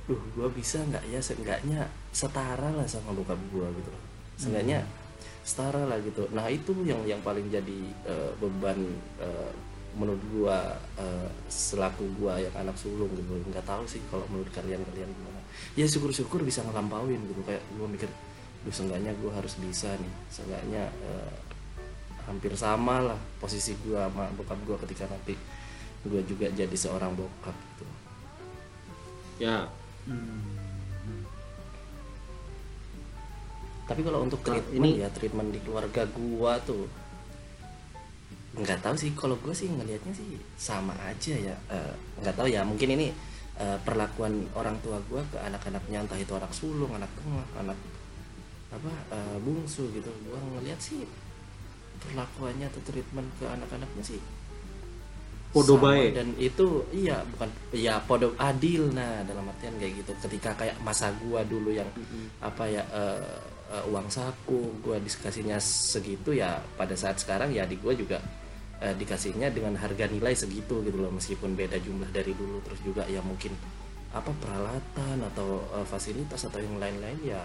duh gua bisa nggak ya? Seenggaknya setara lah sama bokap gua gitu loh. Seenggaknya setara lah gitu. Nah itu yang yang paling jadi eh, beban eh, menurut gua eh, selaku gua yang anak sulung gitu. Nggak tahu sih kalau menurut kalian kalian gimana. Ya syukur-syukur bisa ngelampauin gitu. Kayak gua mikir duh seenggaknya gua harus bisa nih. Seenggaknya eh, hampir sama lah posisi gua sama bokap gua ketika nanti gua juga jadi seorang bokap gitu. Ya. tapi kalau untuk Nah, treatment ini- ya treatment di keluarga gua tuh nggak tahu sih. Kalau gue sih ngelihatnya sih sama aja ya. Eh, nggak tahu ya. Mungkin ini eh, perlakuan orang tua gua ke anak-anaknya entah itu anak sulung anak tengah anak apa eh, bungsu gitu. Gua ngelihat sih perlakuannya atau treatment ke anak-anaknya sih Podo dan itu iya bukan ya podo adil. Nah dalam artian kayak gitu. Ketika kayak masa gua dulu yang apa ya eh, eh, uang saku gua dikasihnya segitu ya pada saat sekarang ya di gua juga eh, dikasihnya dengan harga nilai segitu gitu loh. Meskipun beda jumlah dari dulu terus juga ya mungkin apa peralatan atau eh, fasilitas atau yang lain-lain ya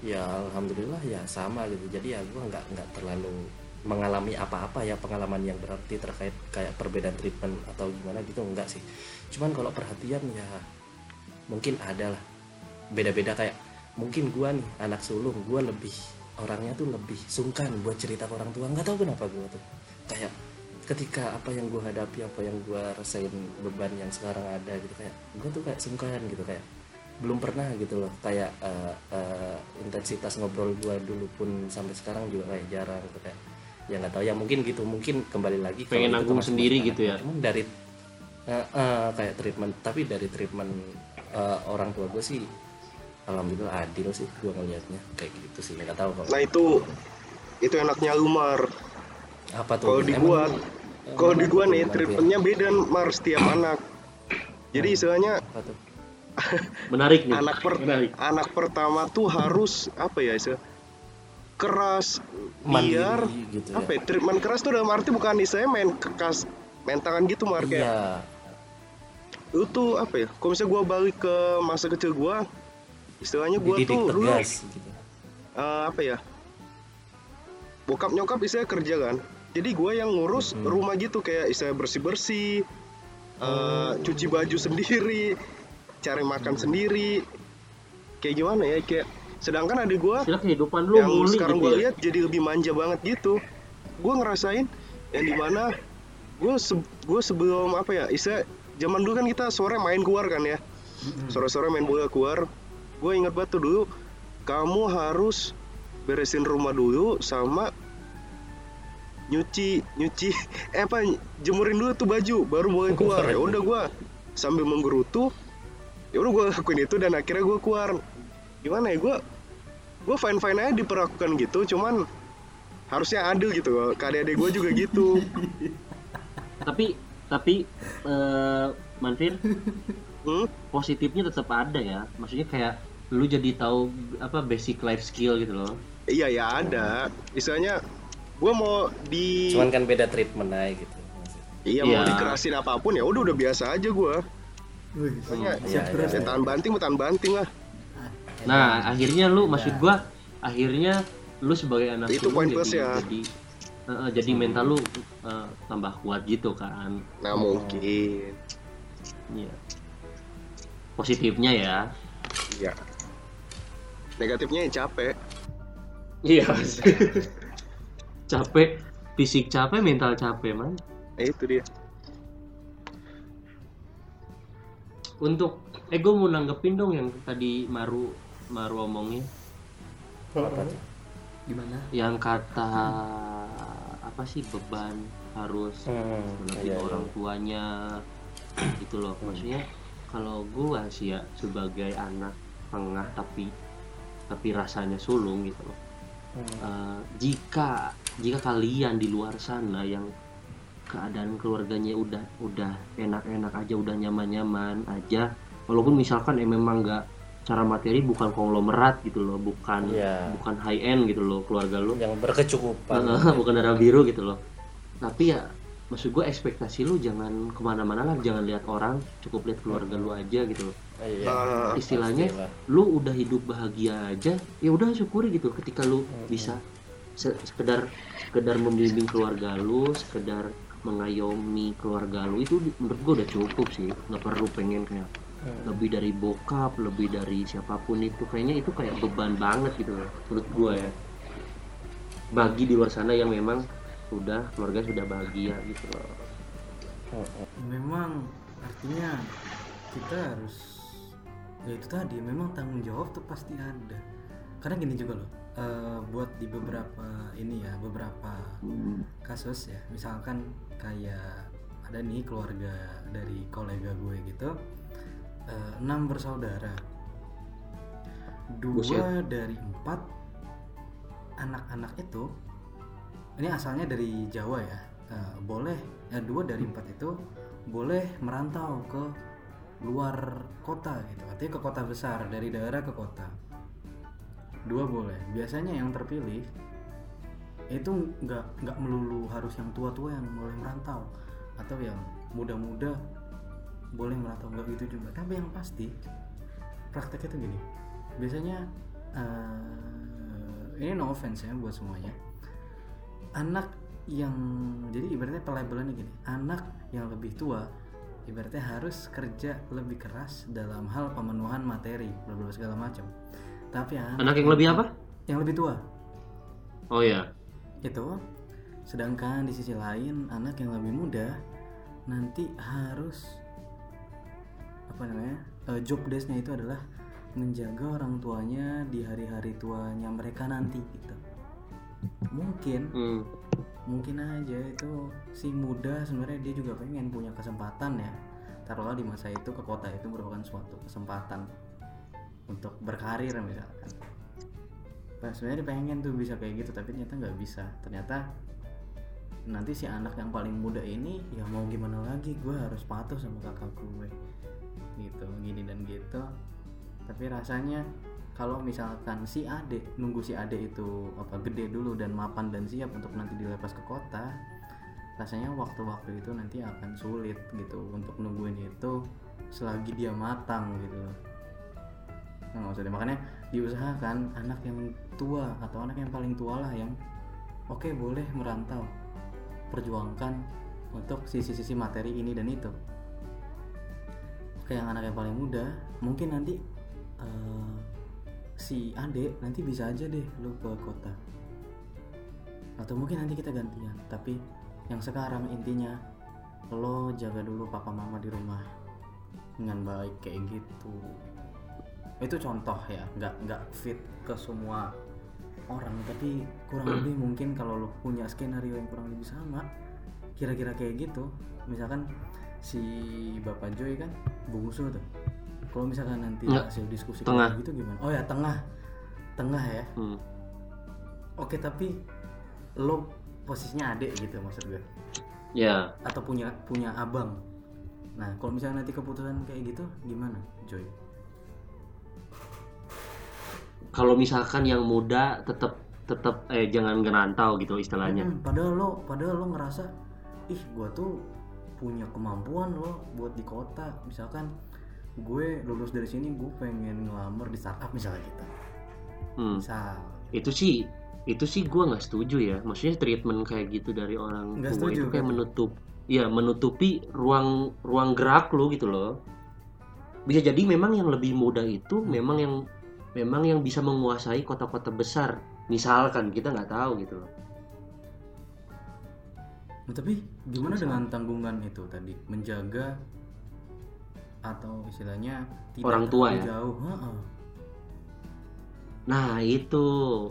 ya alhamdulillah ya sama gitu. Jadi ya gue nggak nggak terlalu mengalami apa-apa ya pengalaman yang berarti terkait kayak perbedaan treatment atau gimana gitu enggak sih. Cuman kalau perhatian ya mungkin ada lah. Beda-beda kayak mungkin gua nih anak sulung gua lebih orangnya tuh lebih sungkan buat cerita ke orang tua. Nggak tahu kenapa gua tuh. Kayak ketika apa yang gua hadapi apa yang gua rasain beban yang sekarang ada gitu kayak gua tuh kayak sungkan gitu kayak belum pernah gitu loh. Kayak eh, eh, intensitas ngobrol gua dulu pun sampai sekarang juga kayak jarang gitu kayak ya nggak tahu ya mungkin gitu mungkin kembali lagi Pengen nanggung sendiri gitu ya? Cuman dari eh, eh, kayak treatment tapi dari treatment eh, orang tua gue sih alhamdulillah adil sih gue ngelihatnya kayak gitu sih nggak tahu kalau Nah itu itu enaknya Umar. apa tuh Kalau di Emang gua, kalau di gua emang nih ya? treatmentnya beda Mar setiap anak. Jadi istilahnya apa tuh *laughs* Menarik nih. anak per Menarik. anak pertama tuh harus apa ya istilah keras biar gitu ya. apa ya, treatment keras tuh dalam arti bukan istilahnya main kekas main tangan gitu Mar kayak iya lu tuh apa ya kalau misalnya gua balik ke masa kecil gua istilahnya gua dididik tuh dulu gitu eh, apa ya bokap nyokap istilahnya kerja kan jadi gue yang ngurus Hmm. rumah gitu kayak istilah bersih bersih Oh. cuci baju sendiri cari makan Hmm. sendiri kayak gimana ya kayak sedangkan adik gue kehidupan lu yang muli sekarang gitu gue ya. lihat jadi lebih manja banget gitu. Gue ngerasain yang di mana gue se- gue sebelum apa ya istilah zaman dulu kan kita sore main keluar kan ya. Sore-sore main bola keluar. Gue ingat banget tuh dulu kamu harus beresin rumah dulu sama nyuci nyuci *laughs* eh apa jemurin dulu tuh baju baru boleh keluar. Ya udah gue sambil menggerutu ya udah gue lakuin itu dan akhirnya gue keluar. Gimana ya gue gue fine fine aja diperlakukan gitu cuman harusnya adil gitu ke adik gue juga gitu Tapi tapi eh, Manfir hmm? positifnya tetap ada ya. Maksudnya kayak lu jadi tahu apa basic life skill gitu loh. iya ya ada istilahnya gue mau di cuman kan beda treatment aja gitu iya Iya. mau dikerasin apa pun ya udah udah biasa aja gue Wih, iya, siap terus iya. ya ya. tahan banting mau tahan banting lah Nah, akhirnya lu maksud gua akhirnya lu sebagai anak Itu poin jadi, plus ya. jadi eh, eh, jadi mental lu eh, tambah kuat gitu kan. nah mungkin Iya. Positifnya ya. iya negatifnya ya capek Iya. capek, fisik capek, mental capek, man. nah, itu dia Untuk eh gue mau nanggepin dong yang tadi Maru Maru omongin apa tuh Gimana? yang kata apa sih beban harus Hmm, lebih iya, iya. orang tuanya gitu loh maksudnya kalau gua sih ya sebagai anak tengah tapi tapi rasanya sulung gitu loh Hmm. Eh, jika jika kalian di luar sana yang keadaan keluarganya udah udah enak-enak aja udah nyaman-nyaman aja walaupun misalkan eh, memang nggak cara materi bukan konglomerat gitu loh bukan Iya. bukan high end gitu loh keluarga lu. Yang berkecukupan. *laughs* Bukan darah biru gitu loh. Tapi ya maksud gue ekspektasi lu jangan ke mana-mana lah jangan lihat orang cukup lihat keluarga lu aja gitu loh. Iya Ah, istilahnya pastilah. lu udah hidup bahagia aja ya udah syukuri gitu ketika lu bisa se- sekedar sekedar membimbing keluarga lu sekedar mengayomi keluarga lu itu menurut gue udah cukup sih nggak perlu pengen kayak lebih dari bokap lebih dari siapa pun itu. Kayaknya itu kayak beban banget gitu menurut gue ya. Bagi di luar sana yang memang sudah keluarga sudah bahagia gitu loh. Memang artinya kita harus ya itu tadi memang tanggung jawab tuh pasti ada. Karena gini juga loh, eh, buat di beberapa ini ya beberapa kasus ya, misalkan kayak ada nih keluarga dari kolega gue gitu, enam bersaudara, dua Buset. dari empat anak-anak itu ini asalnya dari Jawa ya eh, boleh ya dua dari empat itu boleh merantau ke luar kota gitu. Artinya ke kota besar dari daerah ke kota. Dua boleh. Biasanya yang terpilih itu nggak nggak melulu harus yang tua-tua yang boleh merantau atau yang muda-muda boleh merantau nggak gitu juga. Tapi yang pasti prakteknya tuh gini. Biasanya eh, ini no offense ya buat semuanya. Anak yang jadi ibaratnya pelabelannya gini. Anak yang lebih tua ibaratnya harus kerja lebih keras dalam hal pemenuhan materi bla segala macam. Tapi Anak yang lebih apa? yang lebih tua. Oh ya. itu. Sedangkan di sisi lain anak yang lebih muda nanti harus apa namanya eh, job desknya itu adalah menjaga orang tuanya di hari-hari tuanya mereka nanti gitu. Mungkin Hmm. mungkin aja itu si muda sebenarnya dia juga pengen punya kesempatan ya. Taruhlah di masa itu ke kota itu merupakan suatu kesempatan untuk berkarir misalkan. Nah, sebenarnya dia pengen tuh bisa kayak gitu tapi ternyata nggak bisa. Ternyata nanti si anak yang paling muda ini ya mau gimana lagi gue harus patuh sama kakak gue gitu gini dan gitu. Tapi rasanya kalau misalkan si adik nunggu si adik itu apa gede dulu dan mapan dan siap untuk nanti dilepas ke kota rasanya waktu-waktu itu nanti akan sulit gitu untuk nungguin itu selagi dia matang gitu nah, maksudnya makanya diusahakan anak yang tua atau anak yang paling tua lah yang oke boleh merantau. Perjuangkan untuk sisi-sisi materi ini dan itu oke yang anak yang paling muda mungkin nanti eh, si adek nanti bisa aja deh lu ke kota. Atau mungkin nanti kita gantian tapi yang sekarang intinya lo jaga dulu papa mama di rumah dengan baik kayak gitu. Itu contoh ya nggak nggak fit ke semua orang tapi kurang *clears throat* lebih mungkin kalau lo punya skenario yang kurang lebih sama kira-kira kayak gitu. Misalkan si bapak Joy kan bungsu tuh. Kalau misalkan nanti Nggak, hasil diskusi tengah. kayak gitu gimana? Oh ya tengah. Tengah ya. Hmm. oke tapi lo posisinya adik gitu maksud gue. Ya, atau punya punya abang. Nah kalau misalnya nanti keputusan kayak gitu gimana Joy? Kalau misalkan yang muda tetap tetap eh jangan ngerantau gitu istilahnya. Hmm, padahal lo padahal lo ngerasa ih gua tuh punya kemampuan lo buat di kota misalkan gue lulus dari sini gue pengen ngelamar di startup misalnya gitu Hmm. misal Itu sih itu sih gua nggak setuju ya. Maksudnya treatment kayak gitu dari orang Nggak tua setuju, itu kayak kan? menutup ya menutupi ruang ruang gerak lo gitu loh. Bisa jadi memang yang lebih muda itu Hmm. memang yang memang yang bisa menguasai kota-kota besar. Misalkan kita nggak tahu gitu loh. Nah, tapi gimana dengan tanggungan itu tadi? Menjaga atau istilahnya tidak Orang tua ya? jauh. Heeh. Nah itu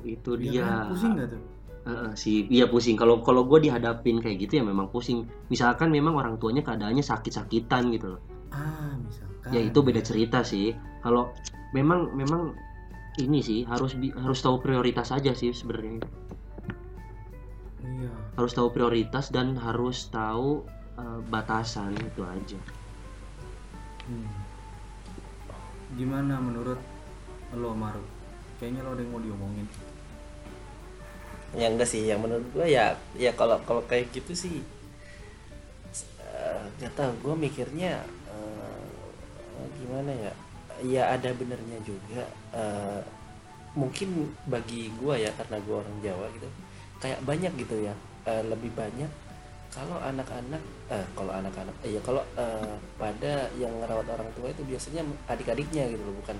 itu Iya dia. kan? pusing nggak tuh? Heeh, sih iya pusing. Kalau kalau gue dihadapin kayak gitu ya memang pusing. Misalkan memang orang tuanya keadaannya sakit-sakitan gitu loh. Ah misalkan. Ya itu beda cerita sih. Kalau memang memang ini sih harus harus tahu prioritas aja sih sebenarnya iya harus tahu prioritas dan harus tahu eh, batasan itu aja Hmm. Gimana menurut lo Maru? Kayaknya lo ada yang mau diomongin. ya enggak sih yang menurut gue ya ya kalau kalau kayak gitu sih eh, nggak tahu gue mikirnya eh, gimana ya ya ada benernya juga eh, mungkin bagi gue ya karena gue orang Jawa gitu kayak banyak gitu ya. Eh, lebih banyak kalau anak-anak eh kalau anak-anak eh, ya kalau eh, pada yang ngerawat orang tua itu biasanya adik-adiknya gitu loh bukan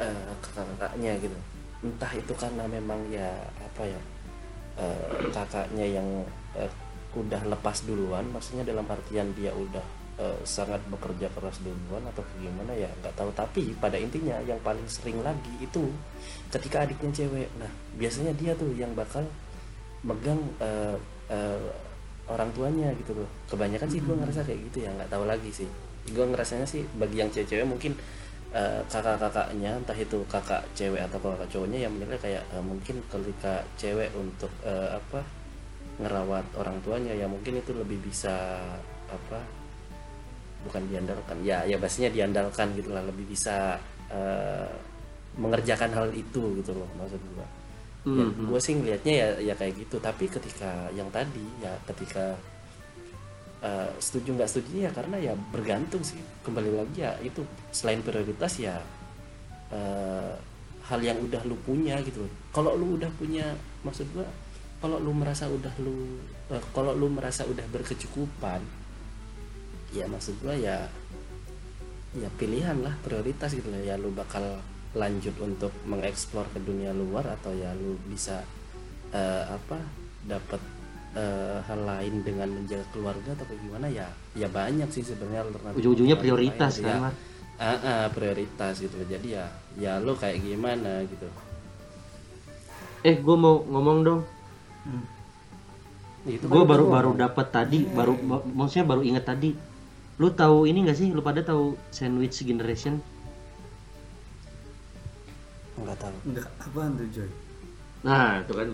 eh, kakak-kakaknya gitu. Entah itu karena memang ya apa ya eh, kakaknya yang eh, udah lepas duluan maksudnya dalam artian dia udah eh, sangat bekerja keras duluan atau gimana ya nggak tahu. Tapi pada intinya yang paling sering lagi itu ketika adiknya cewek. Nah biasanya dia tuh yang bakal megang eh, eh, orang tuanya gitu loh. Kebanyakan sih gue ngerasa kayak gitu ya nggak tahu lagi sih. Gue ngerasanya sih bagi yang cewek-cewek mungkin eh, kakak-kakaknya entah itu kakak cewek atau kakak cowoknya yang menilai kayak eh, mungkin ketika cewek untuk eh, apa ngerawat orang tuanya ya mungkin itu lebih bisa apa bukan diandalkan. Ya ya pastinya diandalkan gitu lah lebih bisa eh, mengerjakan hal itu gitu loh maksud gua ya, Hmm, gue sih ngelihatnya ya ya kayak gitu. Tapi ketika yang tadi ya ketika eh, setuju nggak setuju ya karena ya bergantung sih. Kembali lagi ya itu selain prioritas ya eh, hal yang udah lu punya gitu kalau lu udah punya maksud gua kalau lu merasa udah lu eh, kalau lu merasa udah berkecukupan ya maksud gua ya ya pilihan lah prioritas gitu lah ya lu bakal lanjut untuk mengeksplor ke dunia luar atau ya lu bisa eh, apa dapat eh, hal lain dengan menjaga keluarga atau gimana? Ya ya banyak sih sebenarnya alternatif ujung-ujungnya prioritas lain, kan ya. Ah, ah, prioritas gitu. Jadi ya ya lu kayak gimana gitu. Eh gue mau ngomong dong. Itu gue kan baru gua baru dapat tadi baru ba- maksudnya baru inget tadi. Lu tahu ini gak sih? Lu pada tahu sandwich generation nggak tahu. Enggak, apaan tuh Joy? Nah, itu kan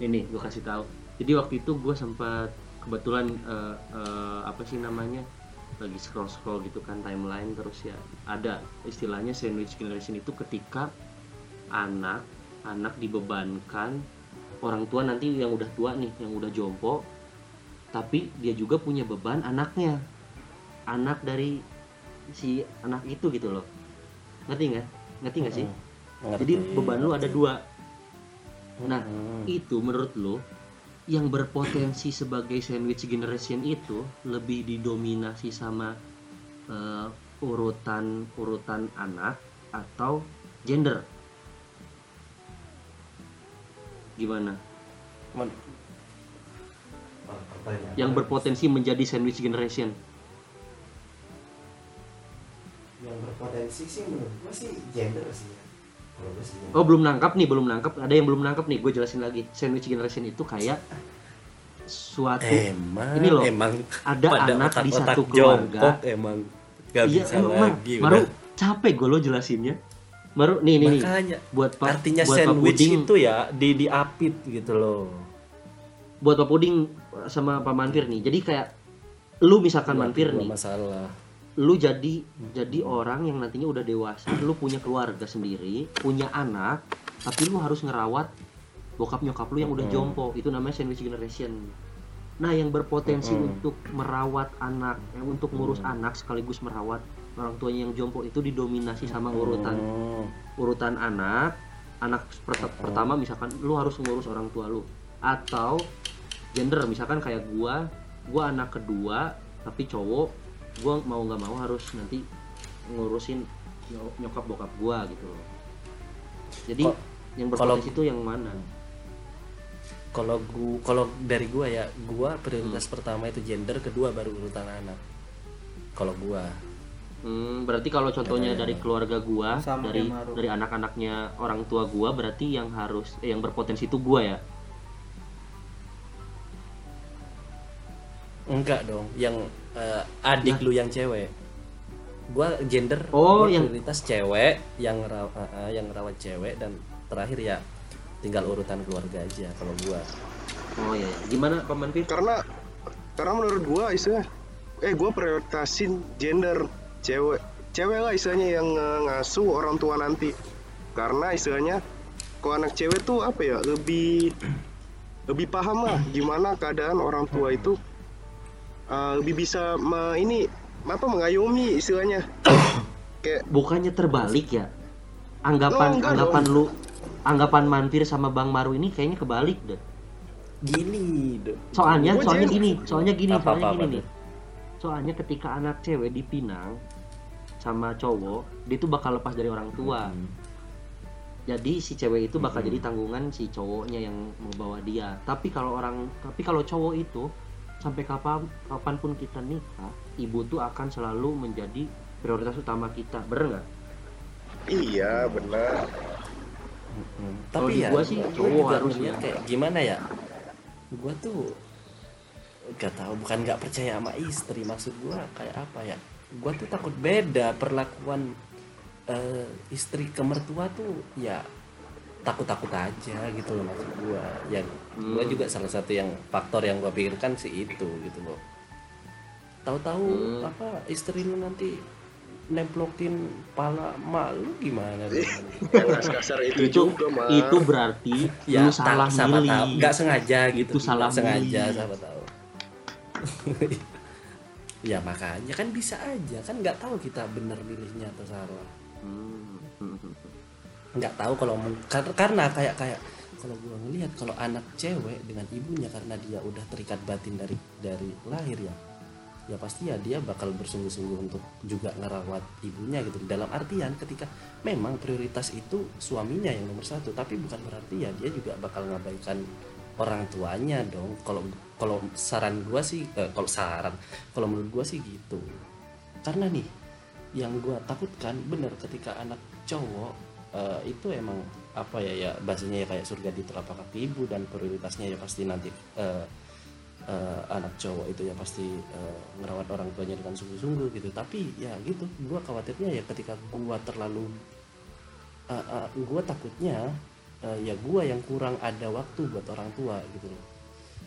ini gue kasih tahu. Jadi waktu itu gue sempat kebetulan eh, eh, apa sih namanya lagi scroll scroll gitu kan timeline terus ya ada istilahnya sandwich generation itu ketika anak anak dibebankan orang tua nanti yang udah tua nih yang udah jompo tapi dia juga punya beban anaknya. Anak dari si anak itu gitu loh. Ngerti nggak? Ngerti nggak sih Ngerti. jadi beban lu ada dua. Nah Hmm. itu menurut lo yang berpotensi sebagai sandwich generation itu lebih didominasi sama eh, urutan urutan anak atau gender? Gimana? Men- yang berpotensi menjadi sandwich generation. Yang berpotensi sih menurut gua sih gender sih. ya oh belum nangkap nih belum nangkap ada yang belum nangkap nih gue jelasin lagi. Sandwich generation itu kayak suatu emang ini loh, emang ada pada anak di otak-otak satu keluarga. jongkok emang gak iya bisa emang lagi Maru udah. capek gue lo jelasinnya. Maru nih nih nih. Buat Pak artinya buat Pak sandwich Puding, itu ya di diapit gitu loh. Buat Pak Puding sama Pak Manfir nih. Jadi kayak lu misalkan Manfir Nggak nih. masalah lu jadi jadi orang yang nantinya udah dewasa lu punya keluarga sendiri punya anak tapi lu harus ngerawat bokap nyokap lu yang udah jompo. Itu namanya sandwich generation. Nah yang berpotensi untuk merawat anak yang untuk ngurus anak sekaligus merawat orang tuanya yang jompo itu didominasi sama urutan Hmm. urutan anak. Anak pert- pertama misalkan lu harus ngurus orang tua lu. Atau gender misalkan kayak gua gua anak kedua tapi cowok gua mau nggak mau harus nanti ngurusin nyo- nyokap bokap gua gitu loh. Jadi Kok- yang berpotensi itu yang mana? Kalau gua kalau dari gua ya gua prioritas pertama itu gender kedua baru urutan anak. Kalau gua. Hmm, berarti kalau contohnya dari keluarga gua Sama dari dari anak-anaknya orang tua gua berarti yang harus eh, yang berpotensi itu gua ya enggak dong yang eh, adik lu yang cewek. Gua gender Oh, gua yang- prioritas cewek yang ngeraw- eh, eh, yang ngerawat cewek dan terakhir ya tinggal urutan keluarga aja kalau gua. Oh iya gimana Pak Manfir? Karena karena menurut gua istilahnya eh gua prioritasin gender cewek cewek lah istilahnya yang ngasuh orang tua nanti. Karena istilahnya kalau anak cewek tuh apa ya lebih lebih paham lah gimana keadaan orang tua itu eh, lebih bisa me- ini apa mengayomi istilahnya. *coughs* Kayak bukannya terbalik ya? Anggapan Oh, enggak anggapan dong. lu anggapan Manfir sama Bang Maru ini kayaknya kebalik deh. Gini dong soalnya Gua soalnya gini soalnya gini Apa, soalnya apa, gini apa nih. Soalnya ketika anak cewek dipinang sama cowok dia tuh bakal lepas dari orang tua. Jadi si cewek itu bakal jadi tanggungan si cowoknya yang mau bawa dia. Tapi kalau orang tapi kalau cowok itu sampai kapan kapan pun kita nikah ibu tuh akan selalu menjadi prioritas utama kita. Bener nggak? Iya benar di tapi ya gua sih gua cowok juga harus ngeliat ya. kayak gimana ya? Gua tuh gak tahu bukan nggak percaya sama istri. Maksud gua kayak apa ya? Gua tuh takut beda perlakuan eh, istri ke mertua tuh ya takut-takut aja gitu loh maksud gua. Ya gua Hmm. juga salah satu yang faktor yang gua pikirkan sih itu gitu loh tahu-tahu Hmm. apa istri lu nanti nemplokin pala mak lu gimana? Jangan kasar itu, itu juga mah itu berarti ya lu salah milih tahu. nggak sengaja gitu. Itu salah nggak sengaja siapa tahu. *laughs* Ya makanya kan bisa aja. Kan nggak tahu kita benar pilihnya atau salah. Hmm. *laughs* nggak tahu kalau kar- karena kayak kayak kalau gua ngelihat kalau anak cewek dengan ibunya karena dia udah terikat batin dari dari lahir ya ya pasti ya dia bakal bersungguh-sungguh untuk juga ngerawat ibunya gitu. Dalam artian ketika memang prioritas itu suaminya yang nomor satu tapi bukan berarti ya dia juga bakal ngabaikan orang tuanya dong. Kalau kalau saran gua sih eh, kalau saran kalau menurut gua sih gitu. Karena nih yang gua takutkan bener ketika anak cowok eh, itu emang apa ya ya bahasanya ya kayak surga di telapak kaki ibu dan prioritasnya ya pasti nanti eh, eh, anak cowok itu ya pasti eh, ngerawat orang tuanya dengan sungguh-sungguh gitu. Tapi ya gitu gua khawatirnya ya ketika gua terlalu eh, eh, gua takutnya eh, ya gua yang kurang ada waktu buat orang tua gitu loh.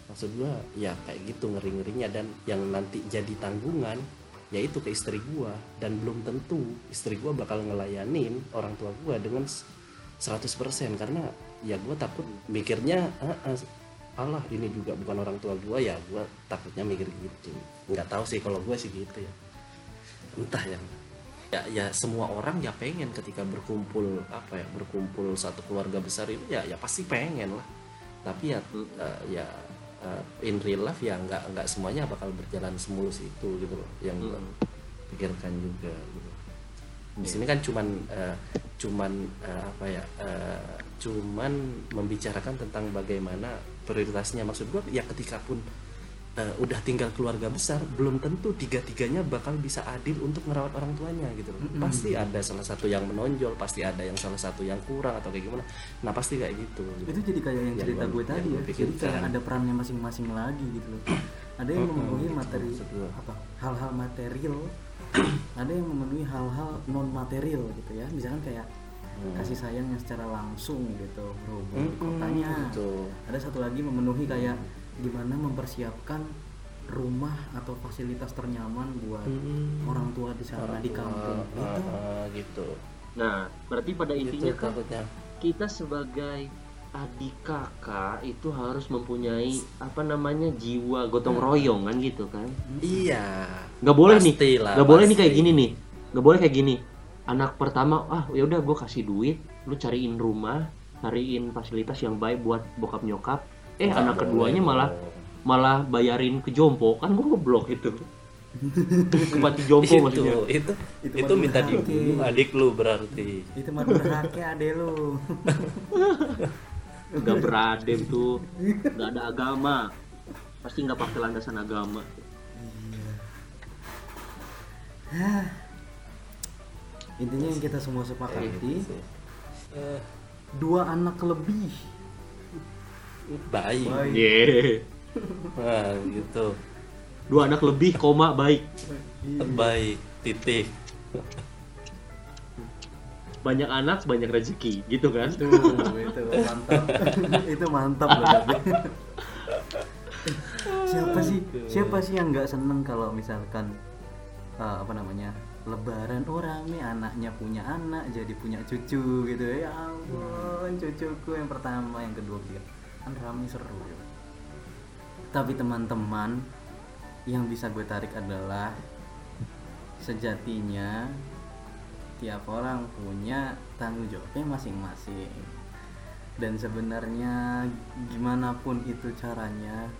Maksud gua ya kayak gitu ngeri-ngerinya dan yang nanti jadi tanggungan yaitu ke istri gua. Dan belum tentu istri gua bakal ngelayanin orang tua gua dengan s- 100% karena ya gua takut mikirnya "Ah, ah, Allah ini juga bukan orang tua gua. Ya gua takutnya mikir gitu. Nggak tahu sih kalau gua sih gitu ya. Entah yang ya ya semua orang ya pengen ketika berkumpul apa ya berkumpul satu keluarga besar itu ya ya pasti pengen lah. Tapi ya eh, ya eh, in real life ya nggak nggak semuanya bakal berjalan semulus itu gitu loh yang Hmm. pikirkan juga gitu. di sini kan cuman eh, cuman eh, apa ya eh, cuman membicarakan tentang bagaimana prioritasnya maksud gua ya ketika pun eh, udah tinggal keluarga besar belum tentu tiga-tiganya bakal bisa adil untuk merawat orang tuanya gitu loh. Pasti ada salah satu yang menonjol, pasti ada yang salah satu yang kurang atau kayak gimana. Nah, pasti kayak gitu. gitu. itu jadi kayak yang Yang cerita gue tadi ya jadi kayak ada perannya masing-masing lagi gitu loh *coughs* ada yang memenuhi Mm-mm, materi apa hal-hal material *coughs* ada yang memenuhi hal-hal non material gitu ya misalkan kayak Hmm. kasih sayang yang secara langsung gitu berhubung di Mm-mm, kotanya gitu. ada satu lagi memenuhi kayak gimana mempersiapkan rumah atau fasilitas ternyaman buat Mm-mm. orang tua di sana Orang di tua, kampung ah, gitu ah, gitu. Nah, berarti pada Gitu intinya kan takutnya. kita sebagai adik kakak itu harus mempunyai apa namanya jiwa gotong royong kan gitu kan Iya. nggak boleh nih nggak boleh nih kayak gini nih nggak boleh kayak gini anak pertama ah ya udah gue kasih duit lu cariin rumah cariin fasilitas yang baik buat bokap nyokap eh anak keduanya malah malah bayarin ke jompo. Kan gue ngeblok itu. Bupati jompo itu, maksudnya. itu Itu itu minta dibunuh adik lu berarti. Itu mah durhaka ade lu. Nggak beradem tuh. Nggak ada agama. Pasti nggak pakai landasan agama. Intinya yang kita semua sepakati Eh, dua anak lebih baik Baik. yeah. *laughs* nah gitu. Dua anak lebih koma baik baik titik banyak anak banyak rezeki. Gitu kan? Itu itu mantap. *laughs* Itu mantap loh tapi siapa sih siapa sih yang nggak seneng kalau misalkan eh, apa namanya lebaran? Orang nih anaknya punya anak jadi punya cucu gitu. Ya ampun cucuku yang pertama yang kedua dia kan rame seru ya. tapi teman-teman yang bisa gue tarik adalah sejatinya tiap orang punya tanggung jawabnya masing-masing dan sebenarnya gimana pun itu caranya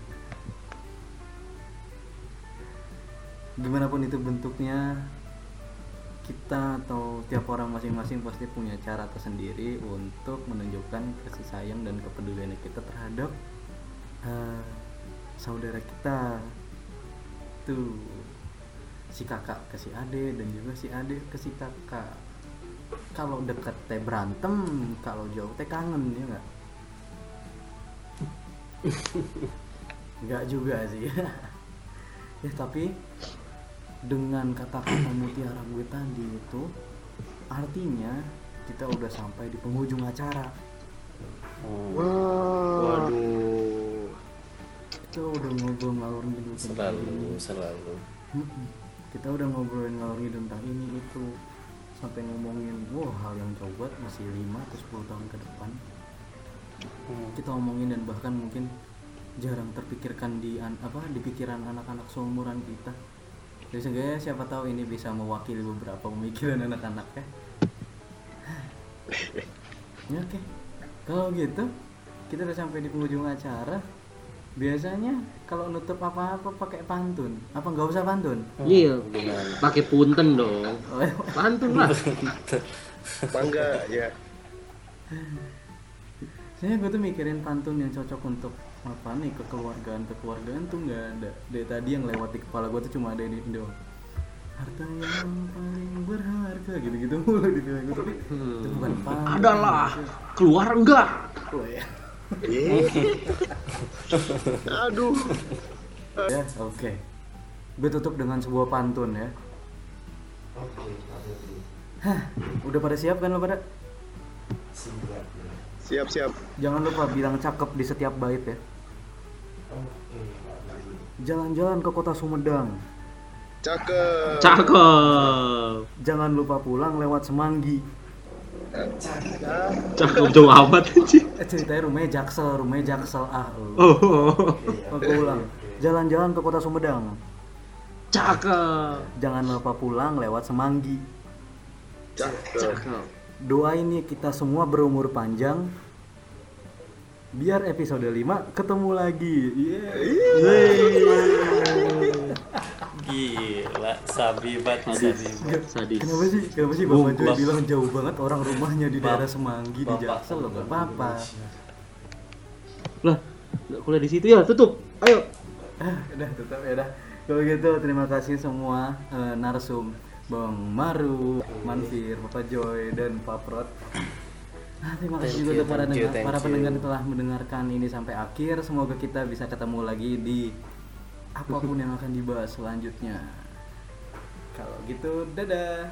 gimana pun itu bentuknya kita atau tiap orang masing-masing pasti punya cara tersendiri untuk menunjukkan kasih sayang dan kepedulian kita terhadap eh, saudara kita. Tuh si kakak ke si ade dan juga si ade ke si kakak. Kalau deket teh berantem kalau jauh teh kangen ya nggak? *laughs* Nggak juga sih. *laughs* Ya tapi dengan kata-kata mutiara gue tadi itu artinya kita udah sampai di penghujung acara. Hmm, Waduh. kita udah ngobrol ngalor ngidul tentang selalu ini. selalu. Kita udah ngobrolin ngalor ngidul tentang ini itu. Sampai ngomongin wah hal yang coba masih 5 atau 10 tahun ke depan. Hmm. kita omongin dan bahkan mungkin jarang terpikirkan di an- apa di pikiran anak-anak seumuran kita Jadi seenggaknya siapa tahu ini bisa mewakili beberapa pemikiran anak-anak ya. ya oke. Kalau gitu kita udah sampai di penghujung acara. Biasanya kalau nutup apa-apa pakai pantun. Apa nggak usah pantun? Iya, pakai punten dong. Oh, ya. Pantun lah. Mangga ya. Saya gue tuh mikirin pantun yang cocok untuk apa nih kekeluargaan kekeluargaan tuh nggak ada. Dari tadi yang lewat di kepala gue tuh cuma ada ini Indo. Harta yang paling berharga gitu-gitu mulu di film gue tapi itu bukan pantun. Adalah keluar enggak? Oh, ya. Eh. *laughs* Aduh. Ya, oke. Gue tutup dengan sebuah pantun ya. Hah, udah pada siap kan lo pada? Siap siap. Jangan lupa bilang cakep di setiap bait ya. Jalan-jalan ke kota Sumedang. Cakep. Cakep. Jangan lupa pulang lewat Semanggi. Cakep jauh amat anjing. Eh, ceritanya rumahnya Jaksel, rumahnya Jaksel ah. lu. Oh. Oke ulang. Jalan-jalan ke kota Sumedang. Cakep. Jangan lupa pulang lewat Semanggi. Cakep. Cakep. Doain nih kita semua berumur panjang. Biar episode 5 ketemu lagi. Gila, sabi banget sabi banget. Sadis. Kenapa sih? Kenapa sih Bapak Joy bilang jauh banget orang rumahnya di daerah Semanggi di Jaksel loh, nggak apa-apa. Lah, nggak kuliah di situ ya, tutup. Ayo. Ah, udah tetap ya dah. Kalau gitu terima kasih semua eh, narsum Bang Maru, Manfir, Bapak Joy dan Pak Prot. Ah, terima kasih juga untuk para, you, dengar- para pendengar yang telah mendengarkan ini sampai akhir. Semoga kita bisa ketemu lagi di apa pun yang akan dibahas selanjutnya. Kalau gitu, dadah.